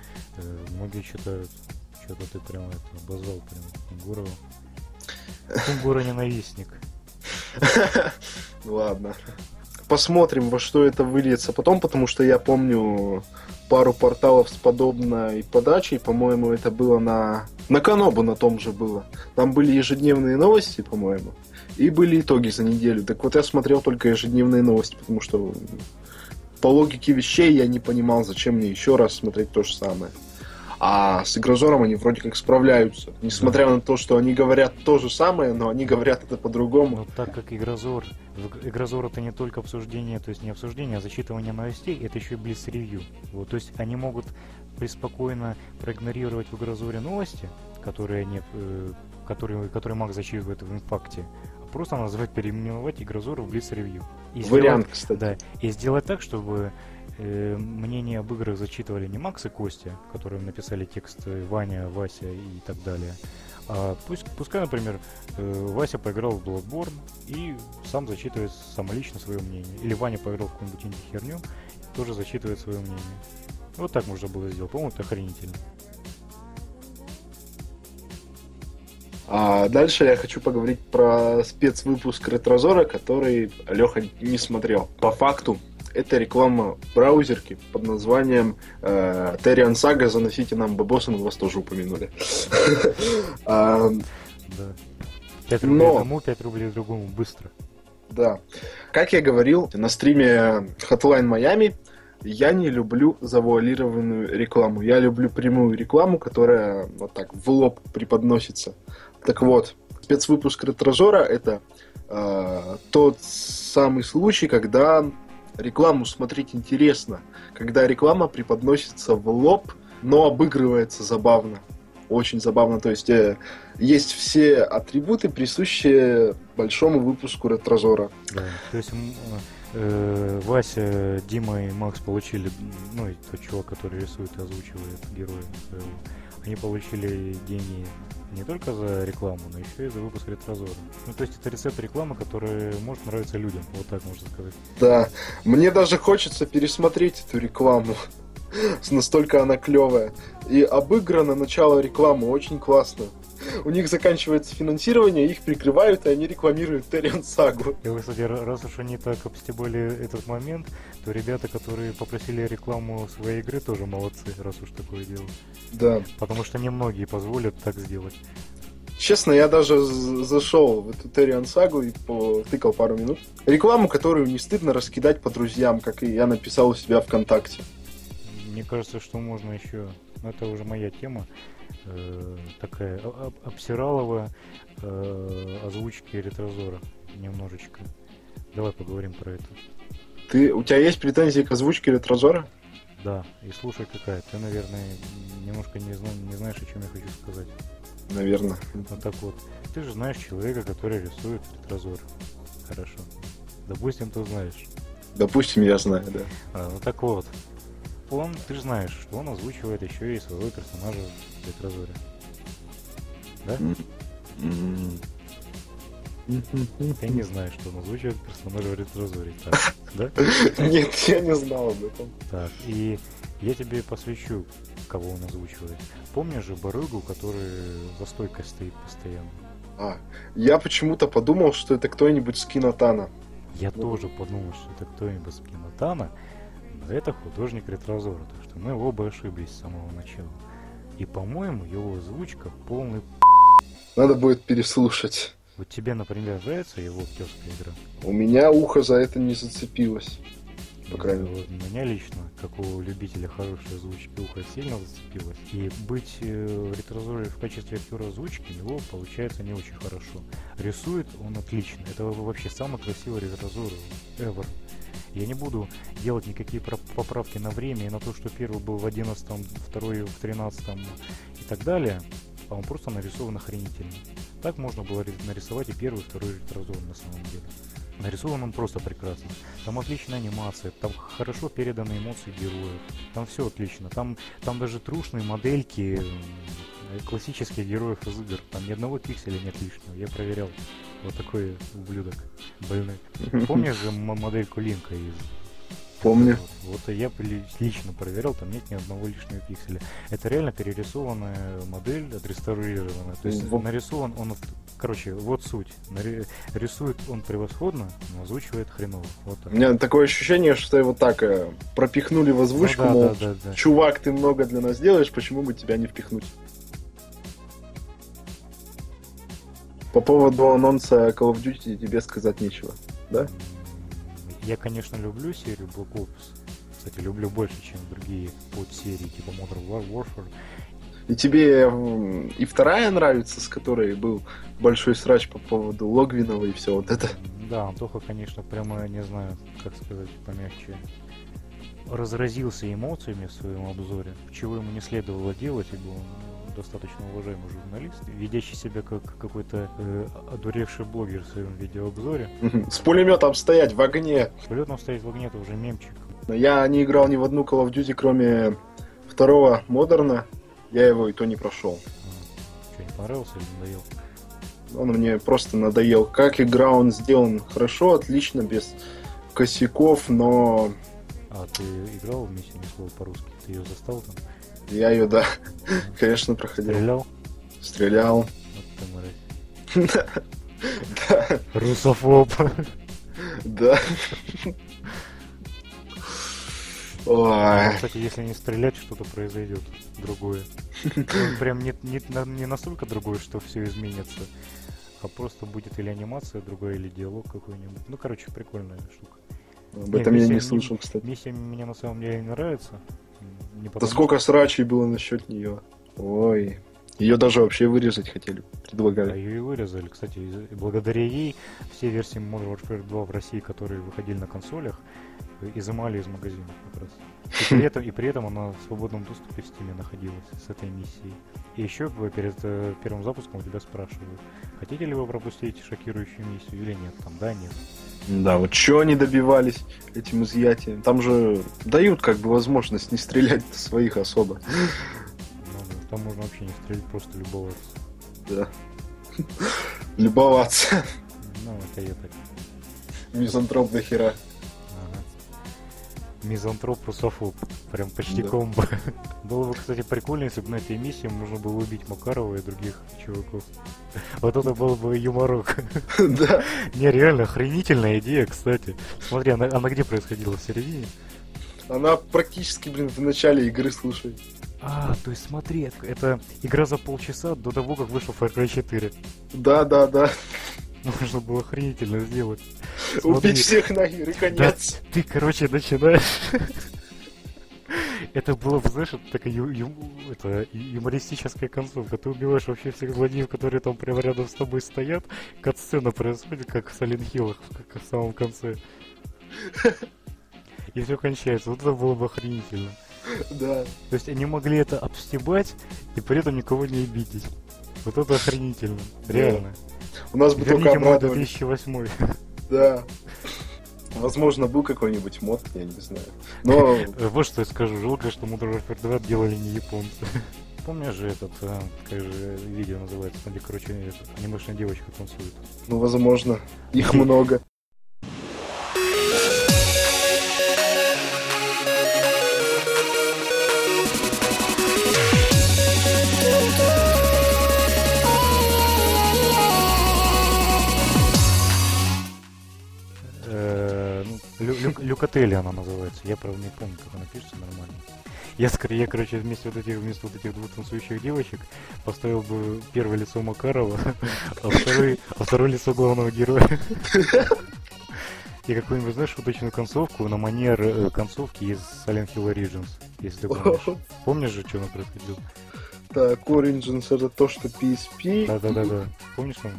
многие считают, что-то ты прям это обозвал прям Кунгурова. Кунгура ненавистник. Ладно. Посмотрим, во что это выльется потом, потому что я помню пару порталов с подобной подачей. По-моему, это было на... На Канобу на том же было. Там были ежедневные новости, по-моему. И были итоги за неделю. Так вот, я смотрел только ежедневные новости, потому что по логике вещей я не понимал, зачем мне еще раз смотреть то же самое. А с Игрозором они вроде как справляются. Несмотря на то, что они говорят то же самое, но они говорят это по-другому. Но так как Игрозор, Игрозор это не только обсуждение, то есть не обсуждение, а зачитывание новостей, это еще и блиц-ревью. Вот, то есть они могут преспокойно проигнорировать в Игрозоре новости, которые, они, э, которые, которые Маг зачитывает в импакте, а просто назвать, переименовать Игрозор в блиц-ревью. И Вариант, кстати. Да, и сделать так, чтобы э, мнение об играх зачитывали не Макс и Костя, которые написали текст э, Ваня, Вася и так далее. А пусть, пускай, например, э, Вася поиграл в Bloodborne и сам зачитывает самолично свое мнение. Или Ваня поиграл в какую-нибудь инди-херню и тоже зачитывает свое мнение. Вот так можно было сделать. По-моему, это охренительно. А дальше я хочу поговорить про спецвыпуск Ретрозора, который Леха не смотрел. По факту, это реклама браузерки под названием э, Terran Saga. Заносите нам бабосы, мы вас тоже упомянули. А, Да. 5 рублей Но- одному, 5 рублей другому. Быстро. Да. Как я говорил на стриме Hotline Miami, я не люблю завуалированную рекламу. Я люблю прямую рекламу, которая вот так в лоб преподносится. Так вот, спецвыпуск Ретрозора это э, тот самый случай, когда рекламу смотреть интересно, когда реклама преподносится в лоб, но обыгрывается забавно. Очень забавно. То есть э, есть все атрибуты, присущие большому выпуску Ретрозора. Да. То есть э, Вася, Дима и Макс получили, ну и тот чувак, который рисует и озвучивает героя они получили деньги не только за рекламу, но еще и за выпуск ретрозора. Ну то есть это рецепт рекламы, который может нравиться людям, вот так можно сказать. Да, мне даже хочется пересмотреть эту рекламу. Настолько она клевая. И обыграно начало рекламы очень классно. У них заканчивается финансирование, их прикрывают, и они рекламируют Терриан Сагу. И, вы, кстати, ра- раз уж они так обстебали этот момент, то ребята, которые попросили рекламу своей игры, тоже молодцы, раз уж такое дело. Да. Потому что немногие позволят так сделать. Честно, я даже зашел в эту Терриан Сагу и потыкал пару минут. Рекламу, которую не стыдно раскидать по друзьям, как и я написал у себя ВКонтакте. Мне кажется, что можно еще, ну это уже моя тема, э, такая об- обсиралова э, озвучки ретрозора немножечко. Давай поговорим про это. Ты, у тебя есть претензии к озвучке Ретрозора? Да, и слушай какая. Ты, наверное, немножко не, зна- не знаешь, о чем я хочу сказать. Наверное. Ну так вот, ты же знаешь человека, который рисует ретрозор. Хорошо. Допустим, ты знаешь. Допустим, я знаю, да. А, ну так вот, он, ты же знаешь, что он озвучивает еще и своего персонажа в ретрозоре. Да? Ты не знаешь, что он озвучивает персонажа в ретрозоре, да? Нет, я не знал об этом. Так, и я тебе посвящу, кого он озвучивает. Помнишь же барыгу, который за стойкой стоит постоянно? А, я почему-то подумал, что это кто-нибудь с Кинотана. Я тоже подумал, что это кто-нибудь с Кинотана, но это художник ретрозора, так что мы оба ошиблись с самого начала. И, по-моему, его озвучка полный Надо будет переслушать. Вот тебе, например, нравится его актерская игра? У меня ухо за это не зацепилось. По крайней мере. Вот меня лично, как у любителя хорошей озвучки, ухо сильно зацепилось. И быть э, ретрозорой в качестве актера озвучки у него получается не очень хорошо. Рисует он отлично. Это вообще самый красивый ретрозор ever. Я не буду делать никакие поправки на время и на то, что первый был в 11 второй в 13 и так далее. А он просто нарисован охренительно. Так можно было ри- нарисовать и первый, и второй ретрозор на самом деле. Нарисован он просто прекрасно. Там отличная анимация, там хорошо переданы эмоции героев. Там все отлично. Там, там даже трушные модельки классических героев из игр. Там ни одного пикселя нет лишнего. Я проверял. Вот такой ублюдок больной. Помнишь же модельку Линка из Помню. вот, вот я ли- лично проверял, там нет ни одного лишнего пикселя. Это реально перерисованная модель, отреставрированная. То есть Во- нарисован он... Короче, вот суть. Нари- Рисует он превосходно, но озвучивает хреново. Вот так. У меня такое ощущение, что его так э, пропихнули в озвучку, Ну да, мол, да, да, да. чувак, ты много для нас делаешь, почему бы тебя не впихнуть? По поводу анонса Call of Duty тебе сказать нечего, да? Я, конечно, люблю серию Black Ops. Кстати, люблю больше, чем другие подсерии, типа Modern War- Warfare. И тебе и вторая нравится, с которой был большой срач по поводу Логвинова и все вот это. Да, Антоха, конечно, прямо, не знаю, как сказать помягче, разразился эмоциями в своем обзоре, чего ему не следовало делать, ибо достаточно уважаемый журналист, ведящий себя как какой-то э, одуревший блогер в своем видеообзоре. С пулеметом стоять в огне. Полетом стоит в огне, это уже мемчик. Я не играл ни в одну Call of Duty, кроме второго Модерна. Я его и то не прошел. Что, не понравился или надоел? Он мне просто надоел. Как игра он сделан хорошо, отлично, без косяков, но А, ты играл в миссию ни слова по-русски? Ты ее застал там? Я ее, да, конечно, проходил. Стрелял? Стрелял. Да, Русофоб. да. Ой, Кстати, если не стрелять, что-то произойдет другое. Ну, Прям не, не, не настолько другое, что все изменится, а просто будет или анимация другая, или диалог какой-нибудь. Ну, короче, прикольная штука. об этом я миссия не не- слышал, кстати. Миссия мне на самом деле нравится. Не Да сколько срачей было насчет нее. Ой. Ее даже вообще вырезать хотели, что- Да, предлагали. ее и вырезали. Кстати, благодаря ей все версии Modern Warfare 2 в России, которые выходили на консолях, э, изымали из магазинов как раз. И при этом, и при этом она в свободном доступе в Steam находилась с этой миссией. И еще перед э, первым запуском у тебя спрашивают, хотите ли вы пропустить шокирующую миссию или нет? Там, да, нет. Да, вот что они добивались этим изъятием? Там же дают как бы возможность не стрелять своих особо. Ну, там можно вообще не стрелять, просто любоваться. Да. Любоваться. Ну, это я так. Мизантроп до хера. Мизантроп русофоб. Прям почти Да. комбо. Было бы, кстати, прикольно, если бы на этой миссии можно было убить Макарова и других чуваков. Вот это был бы юморок. Да. Не, реально, охренительная идея, кстати. Смотри, она, она где происходила? В середине? Она практически, блин, в начале игры, слушай. А, то есть смотри, это игра за полчаса до того, как вышел Far Cry 4. Да, да, да. Можно было охренительно сделать. Смотри. Убить всех нахер и конец. Ты, короче, начинаешь... Это было бы, знаешь, это такая ю- ю- это юмористическая концовка. Ты убиваешь вообще всех злодеев, которые там прямо рядом с тобой стоят. Кат-сцена происходит, как в Hill, как в самом конце. И все кончается. Вот это было бы охренительно. Да. То есть они могли это обстебать и при этом никого не обидеть. Вот это охренительно. Реально. У нас бы только Верните мой обрадовались. 2008. Да. Возможно, был какой-нибудь мод, я не знаю. Но Э, Вот что я скажу. Жалко, что Modern Warfare 2 делали не японцы. помнишь же этот, как же видео называется, где, короче, анимешная девочка танцует. Ну, возможно. Их много. Лю- Лю- Люкотели она называется. Я, правда, не помню, как она пишется нормально. Я скорее, короче, вместо вот этих, вместо вот этих двух танцующих девочек поставил бы первое лицо Макарова, а второй, а второе лицо главного героя. И какую-нибудь, знаешь, шуточную концовку на манер э, концовки из Silent Hill Origins, если ты помнишь. Помнишь же, что она происходило? Так, Origins это то, что PSP. Да-да-да-да. Помнишь там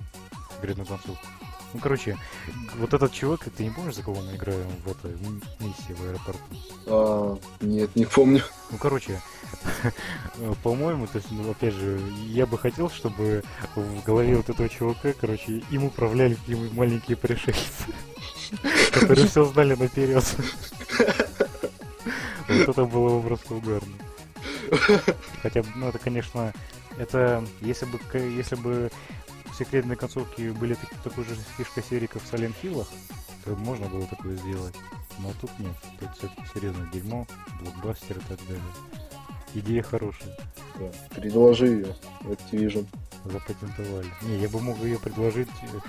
секретную концовку? Ну, короче, вот этот чувак, ты не помнишь, за кого мы играем в этой миссии в аэропорту? А, нет, не помню. Ну, короче, по-моему, то есть, ну, опять же, я бы хотел, чтобы в голове вот этого чувака, короче, им управляли какие-нибудь маленькие пришельцы, которые все знали наперед. Вот это было бы просто угарно. Хотя, ну, это, конечно, это, если бы, если бы секретные концовки были так- такой же фишкой серии, как в Silent Hill, то можно было такое сделать. Но тут нет. Тут все-таки серьезное дерьмо, блокбастер и так далее. Идея хорошая. Да, Предложи ее в Activision. Запатентовали. Не, я бы мог ее предложить, э,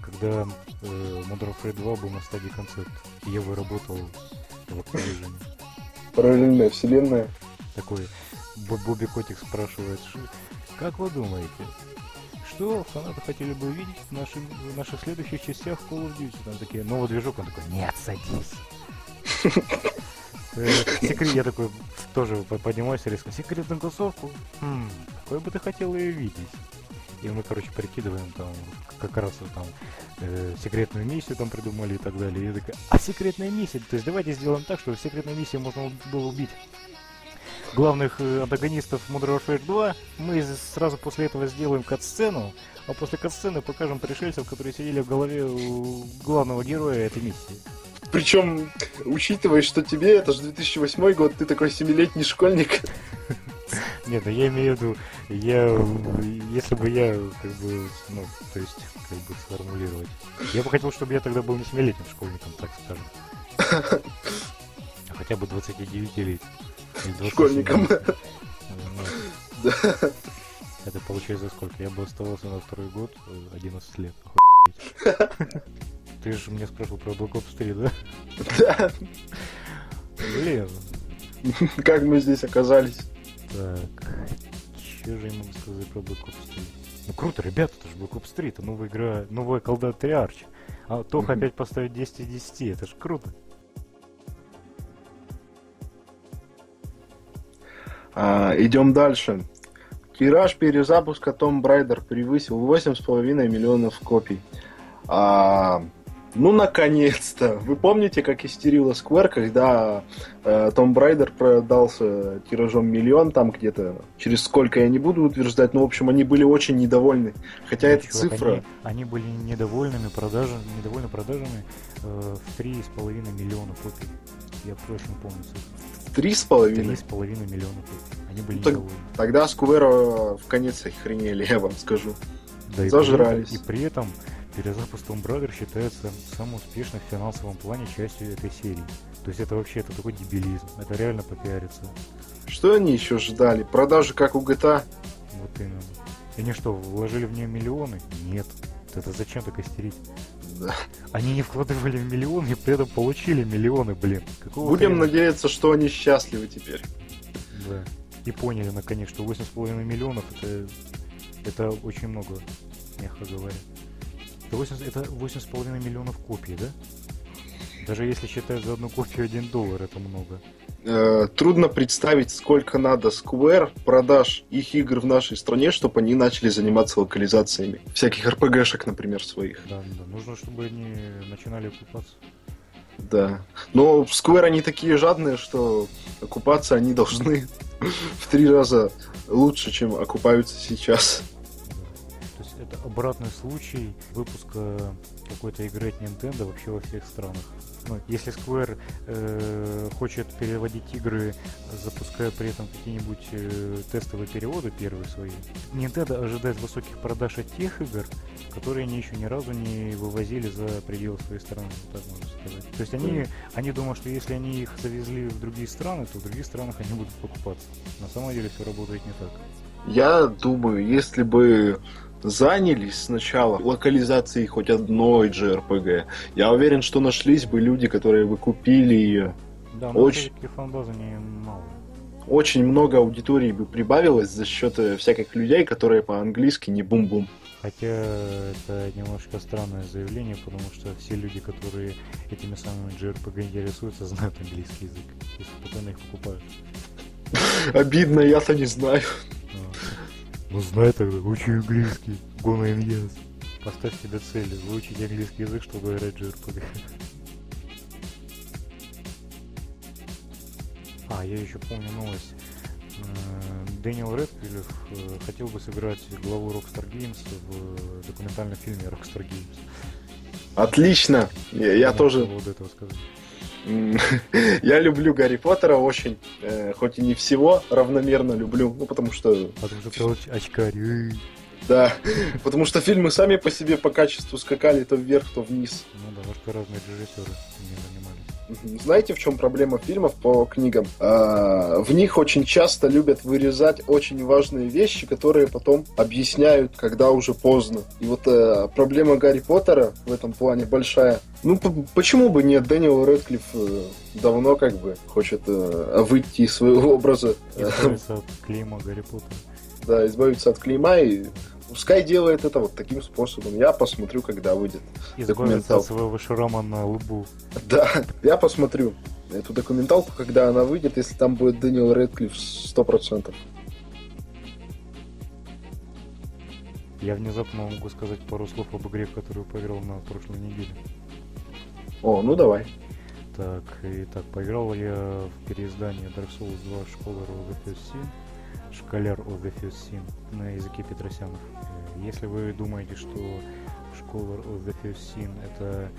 когда э, Modern Warfare 2 был на стадии концепта. И я бы работал в Activision. Параллельная вселенная. Такой Бо- Бобби Котик спрашивает, «Ш- как вы думаете, что фанаты хотели бы увидеть в, нашем, в наших следующих частях Call of Duty? Там такие, новый движок, он такой, нет, садись. Э, Секрет, я такой тоже по- поднимаюсь резко. Секретную концовку? Хм, какой бы ты хотел ее видеть? И мы, короче, прикидываем там, как раз там э, секретную миссию там придумали и так далее. И я такая, а секретная миссия? То есть давайте сделаем так, чтобы секретной миссии можно было убить главных э, антагонистов Modern Warfare 2. Мы сразу после этого сделаем кат-сцену, а после кат-сцены покажем пришельцев, которые сидели в голове у главного героя этой миссии. Причем, учитывая, что тебе это же 2008 год, ты такой семилетний школьник. Нет, ну я имею в виду, я, если бы я, как бы, ну, то есть, как бы сформулировать. Я бы хотел, чтобы я тогда был не семилетним школьником, так скажем. А хотя бы 29 лет. Или 27. Школьником. Это получается сколько? Я бы оставался на второй год, э, 11 лет. Охуеть. Ты же меня спрашивал про Black Ops 3, да? Да. Блин. Как мы здесь оказались? Так. Че же я могу сказать про Black Ops 3? Ну круто, ребята, это же Black Ops 3, это новая игра, новая колда Триарч. А Тоха опять поставит 10 из 10, это ж круто. А, идем дальше. Тираж перезапуска Tomb Raider превысил 8,5 миллионов копий. А, ну, наконец-то. Вы помните, как истерила Square, когда э, Tomb Raider продался тиражом миллион, там где-то, через сколько я не буду утверждать, но, в общем, они были очень недовольны. Хотя эта Чувак, цифра... Они, они были недовольными продажами, недовольны продажами э, в 3,5 миллиона копий. Я точно помню цифру. Три с половиной. 3,5 миллиона копий. Они были Ну, так- недовольны. Тогда э, в конец охренели, я вам скажу. Да, и Зажрались. При, этом- и при этом перезапуск Tomb Raider считается самым успешным в финансовом плане частью этой серии. То есть это вообще это такой дебилизм. Это реально попиариться. Что они еще ждали? Продажи как у GTA? Вот именно. И они что, вложили в нее миллионы? Нет. Это зачем так истерить? Да. Они не вкладывали в миллионы и при этом получили миллионы, блин. Какого Будем хрена? надеяться, что они счастливы теперь. Да. И поняли наконец, что 8,5 миллионов это, это очень много, мягко говоря. Это 8, это 8,5 миллионов копий, да? Даже если считать за одну копию 1 доллар, это много. Э, трудно представить, сколько надо Square продаж их игр в нашей стране, чтобы они начали заниматься локализациями. Всяких RPG-шек, например, своих. Да, да. Нужно, чтобы они начинали окупаться. Да. Но Square они такие жадные, что окупаться они должны в три раза лучше, чем окупаются сейчас. То есть это обратный случай выпуска какой-то игры от Nintendo вообще во всех странах. Ну, если Square э, хочет переводить игры, запуская при этом какие-нибудь э, тестовые переводы первые свои, Nintendo ожидает высоких продаж от тех игр, которые они еще ни разу не вывозили за пределы своей страны, так можно сказать. То есть они, они думают, что если они их завезли в другие страны, то в других странах они будут покупаться. На самом деле все работает не так. Я думаю, если бы занялись сначала локализацией хоть одной JRPG, я уверен, что нашлись бы люди, которые бы купили ее. Да, но Очень... фан-база не мало. Очень много аудитории бы прибавилось за счет э, всяких людей, которые по-английски не бум-бум. Хотя это немножко странное заявление, потому что все люди, которые этими самыми JRPG интересуются, знают английский язык и спокойно их покупают. Обидно, я-то не знаю. Ну знай тогда, учи английский. Go на yes. Поставь себе цели, выучить английский язык, чтобы играть JRPG. А, я еще помню новость. Дэниел Редклифф э, хотел бы сыграть главу Rockstar Games в документальном фильме Rockstar Games. Отлично! Я, я тоже... Вот этого сказать. Я люблю Гарри Поттера очень, э, хоть и не всего равномерно люблю, ну потому что... Потому что ты очкарь. Да, потому что фильмы сами по себе по качеству скакали то вверх, то вниз. Ну да, может, разные режиссеры. Знаете, в чем проблема фильмов по книгам? А, в них очень часто любят вырезать очень важные вещи, которые потом объясняют, когда уже поздно. И вот а, проблема Гарри Поттера в этом плане большая. Ну, почему бы нет? Дэниел Рэдклифф э, давно как бы хочет э, выйти из своего образа. Избавиться от клейма Гарри Поттера. Да, избавиться от клейма и Пускай делает это вот таким способом. Я посмотрю, когда выйдет документалка. своего шрама на лбу. Да, я посмотрю эту документалку, когда она выйдет, если там будет Дэниел Рэдклифф 100%. Я внезапно могу сказать пару слов об игре, которую поиграл на прошлой неделе. О, ну давай. Так, и так, поиграл я в переиздание Dark Souls 2 Школа Road First Sin на языке Петросянов. Э, если вы думаете, что школа Sin это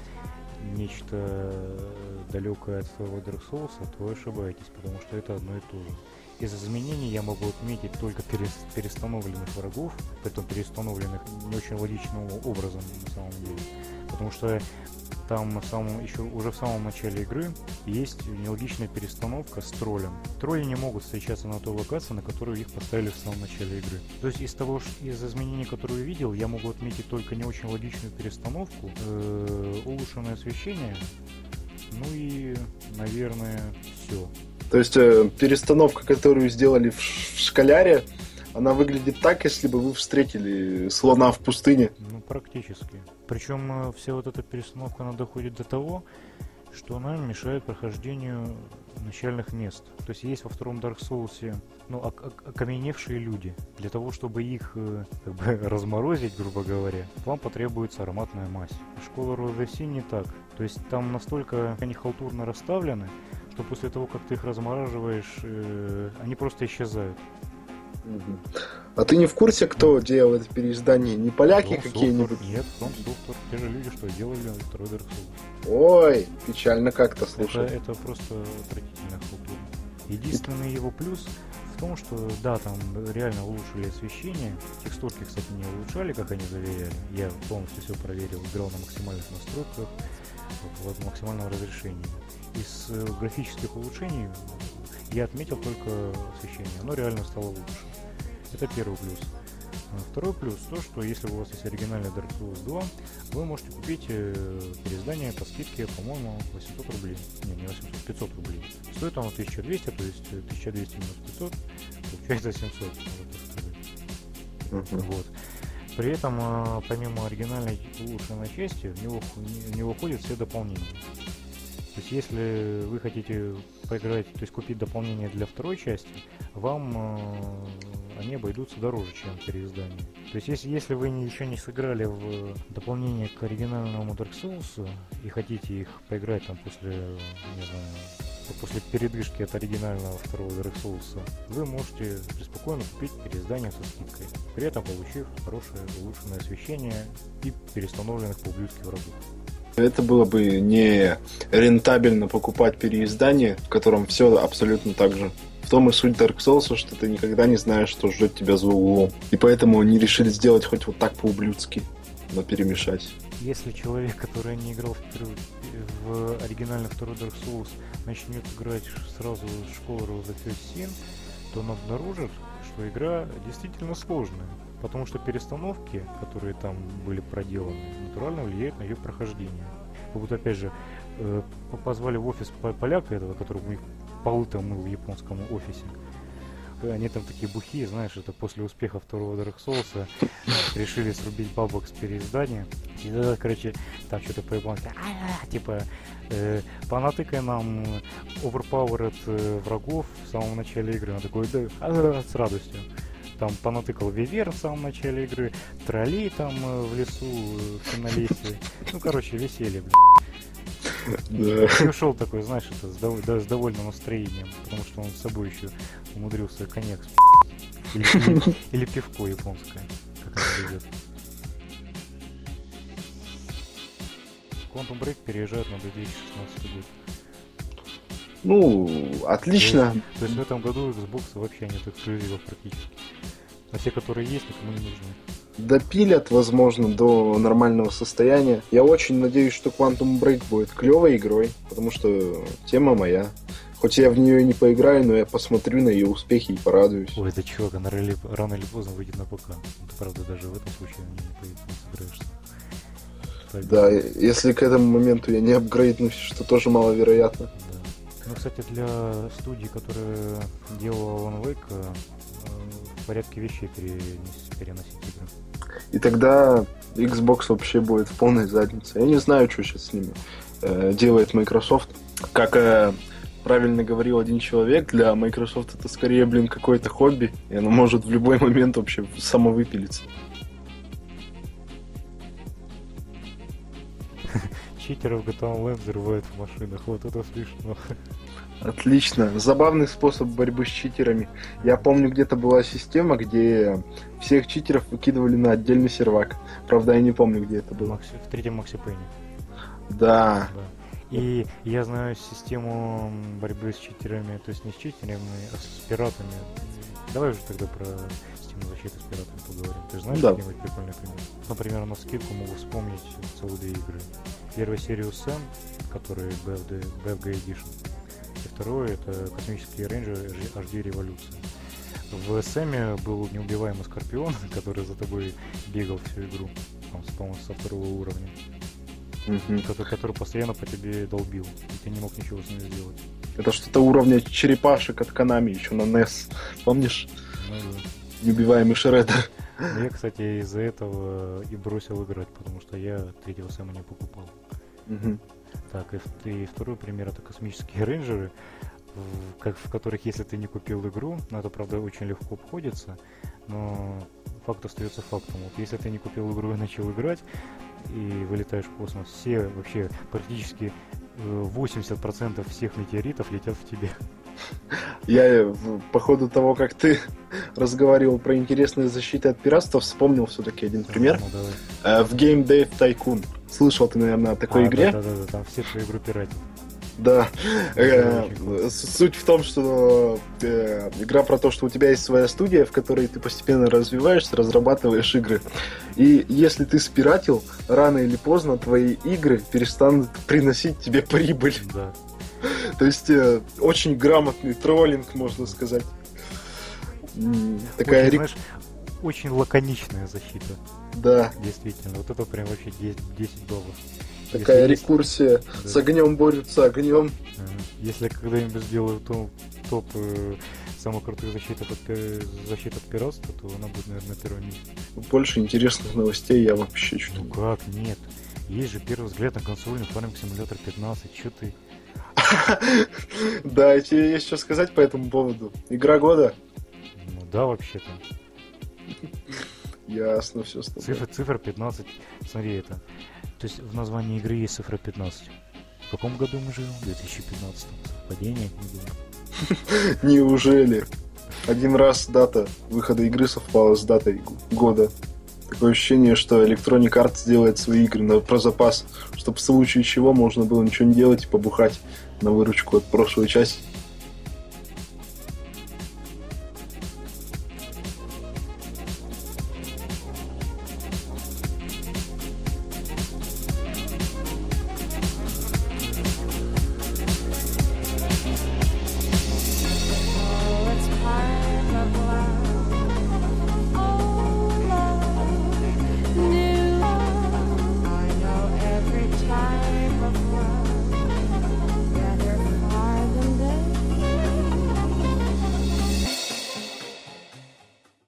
нечто далекое от своего Dark Souls, то вы ошибаетесь, потому что это одно и то же. Из изменений я могу отметить только перестановленных врагов, притом перестановленных не очень логичным образом на самом деле. Потому что там в самом, еще уже в самом начале игры есть нелогичная перестановка с троллем. Тролли не могут встречаться на той локации, на которую их поставили в самом начале игры. То есть из того, из изменений, которые я видел, я могу отметить только не очень логичную перестановку, э, улучшенное освещение, ну и, наверное, все. То есть э, перестановка, которую сделали в школяре, она выглядит так, если бы вы встретили слона в пустыне. Ну, практически. Причем э, вся вот эта перестановка, она доходит до того, что она мешает прохождению начальных мест. То есть есть во втором Dark Souls ну, окаменевшие люди. Для того, чтобы их э, как бы, разморозить, грубо говоря, вам потребуется ароматная мазь. Школа Розеси не так. То есть там настолько они халтурно расставлены, что после того, как ты их размораживаешь, э, они просто исчезают. А ты не в курсе, кто делал это переиздание? Не поляки From какие-нибудь? Нет, From Software. Те же люди, что делали второй Dark Souls. Ой, печально как-то, слушай. Это, это просто отвратительно халтурно. Единственный его плюс в том, что да, там реально улучшили освещение. Текстурки, кстати, не улучшали, как они заверяли. Я полностью все проверил, играл на максимальных настройках, вот, в максимальном разрешении. Из э, графических улучшений я отметил только освещение. Оно реально стало лучше. Это первый плюс. А второй плюс то, что если у вас есть оригинальный Dark Souls 2, вы можете купить э, переиздание по скидке, по-моему, 800 рублей. Не, не 800, 500 рублей. Стоит оно 1200, то есть 1200 минус 500, получается 700, вот, uh-huh. вот. При этом, а, помимо оригинальной улучшенной части, в него, в него входят все дополнения. То есть, если вы хотите поиграть, то есть купить дополнение для второй части, вам э, они обойдутся дороже, чем переиздание. То есть, если, если вы еще не сыграли в дополнение к оригинальному Dark Souls и хотите их поиграть там после, не знаю, после передышки от оригинального второго Dark Souls, вы можете преспокойно купить переиздание со скидкой, при этом получив хорошее улучшенное освещение и перестановленных по ублюдски врагов. Это было бы не рентабельно покупать переиздание, в котором все абсолютно так же. В том и суть Dark Souls, что ты никогда не знаешь, что ждет тебя за углом. И поэтому они решили сделать хоть вот так по-ублюдски, но перемешать. Если человек, который не играл в, в оригинальный второй Dark Souls, начнет играть сразу с школы Rose Sin, то он обнаружит, что игра действительно сложная. Потому что перестановки, которые там были проделаны, натурально влияют на ее прохождение. Как будто, опять же, э, позвали в офис поляка этого, который у них полы там мыл в японском офисе. Они там такие бухие, знаешь, это после успеха второго Dark Souls решили срубить бабок с переиздания. И тогда, короче, там что-то по-японски, типа, э, понатыкай нам overpowered э, врагов в самом начале игры. Он такой, да, а, с радостью там понатыкал Вивер в самом начале игры, троллей там э, в лесу э, в финалесте. Ну, короче, веселье, блядь. Да. И ушел такой, знаешь, это с, дов... да, с довольным настроением, потому что он с собой еще умудрился коньяк или, или, или пивко японское, как это идет. Quantum Break переезжает на 2016 год. Ну, отлично. То есть, то есть в этом году Xbox вообще нет эксклюзивов практически. А те, которые есть, никому не нужны. Допилят, возможно, до нормального состояния. Я очень надеюсь, что Quantum Break будет клевой игрой, потому что тема моя. Хоть я в нее и не поиграю, но я посмотрю на ее успехи и порадуюсь. Ой, это чувак, она рано, рано или поздно выйдет на ПК. Правда, даже в этом случае не, не, сыграешься. Так. Да, если к этому моменту я не апгрейднусь, что тоже маловероятно. Да. Ну, кстати, для студии, которая делала Alan Wake, э, в порядке вещей переносить игры. И тогда Xbox вообще будет в полной заднице. Я не знаю, что сейчас с ними э, делает Microsoft. Как э, правильно говорил один человек, для Microsoft это скорее, блин, какое-то хобби, и оно может в любой момент вообще самовыпилиться. читеров GTA Online взрывают в машинах. Вот это смешно. Отлично. Забавный способ борьбы с читерами. Я помню, где-то была система, где всех читеров выкидывали на отдельный сервак. Правда, я не помню, где это было. Макси, в третьем Макси Пейне. Да. да. И я знаю систему борьбы с читерами, то есть не с читерами, а с пиратами. Давай уже тогда про систему защиты с пиратами поговорим. Ты знаешь да. какие-нибудь прикольные примеры? Например, на скидку могу вспомнить целые две игры первую серию Сэм, который BFD, BFG Edition, и второе это космические рейнджеры HD Революция. В Сэме был неубиваемый Скорпион, который за тобой бегал всю игру, там, по-моему, со второго уровня. Mm-hmm. Который, который постоянно по тебе долбил, и ты не мог ничего с ним сделать. Это что-то уровня черепашек от Канами еще на NES. Помнишь? Ну, да. Неубиваемый Шреддер. Я, кстати, из-за этого и бросил играть, потому что я третьего Сэма не покупал. Угу. Так, и, и второй пример это космические рейнджеры, в, как, в которых, если ты не купил игру, ну это правда очень легко обходится, но факт остается фактом. Вот если ты не купил игру и начал играть, и вылетаешь в космос, все вообще практически 80% э, всех метеоритов летят в тебе. Я э, по ходу того, как ты разговаривал про интересные защиты от пиратства, вспомнил все-таки один пример. Ну, давай. Э, в Game Dave Tycoon. Слышал ты, наверное, о такой а, игре? Да, да, да, там все твои группы ради. Да. Э, суть в том, что игра про то, что у тебя есть своя студия, в которой ты постепенно развиваешься, разрабатываешь игры. И если ты спиратил, рано или поздно твои игры перестанут приносить тебе прибыль. Да. То есть э, очень грамотный троллинг, можно сказать. Такая очень, знаешь, очень лаконичная защита. Да. Действительно, вот это прям вообще 10, 10 долларов. Такая Если рекурсия. Есть... С огнем борются огнем. Если когда-нибудь сделаю топ, топ э, самых крутых защит от, защит от пиратства, то она будет, наверное, на первом месте. Больше интересных новостей я вообще что-то... Ну как, нет. Есть же первый взгляд на консольный Farming Simulator 15. Че ты? Да, тебе есть что сказать по этому поводу. Игра года? Ну да, вообще-то. Ясно, все с тобой. Цифра, цифра 15. Смотри, это. То есть в названии игры есть цифра 15. В каком году мы живем? В 2015. Совпадение, Неужели? Один раз дата выхода игры совпала с датой года. Такое ощущение, что Electronic Arts делает свои игры на, про запас, чтобы в случае чего можно было ничего не делать и побухать на выручку от прошлой части.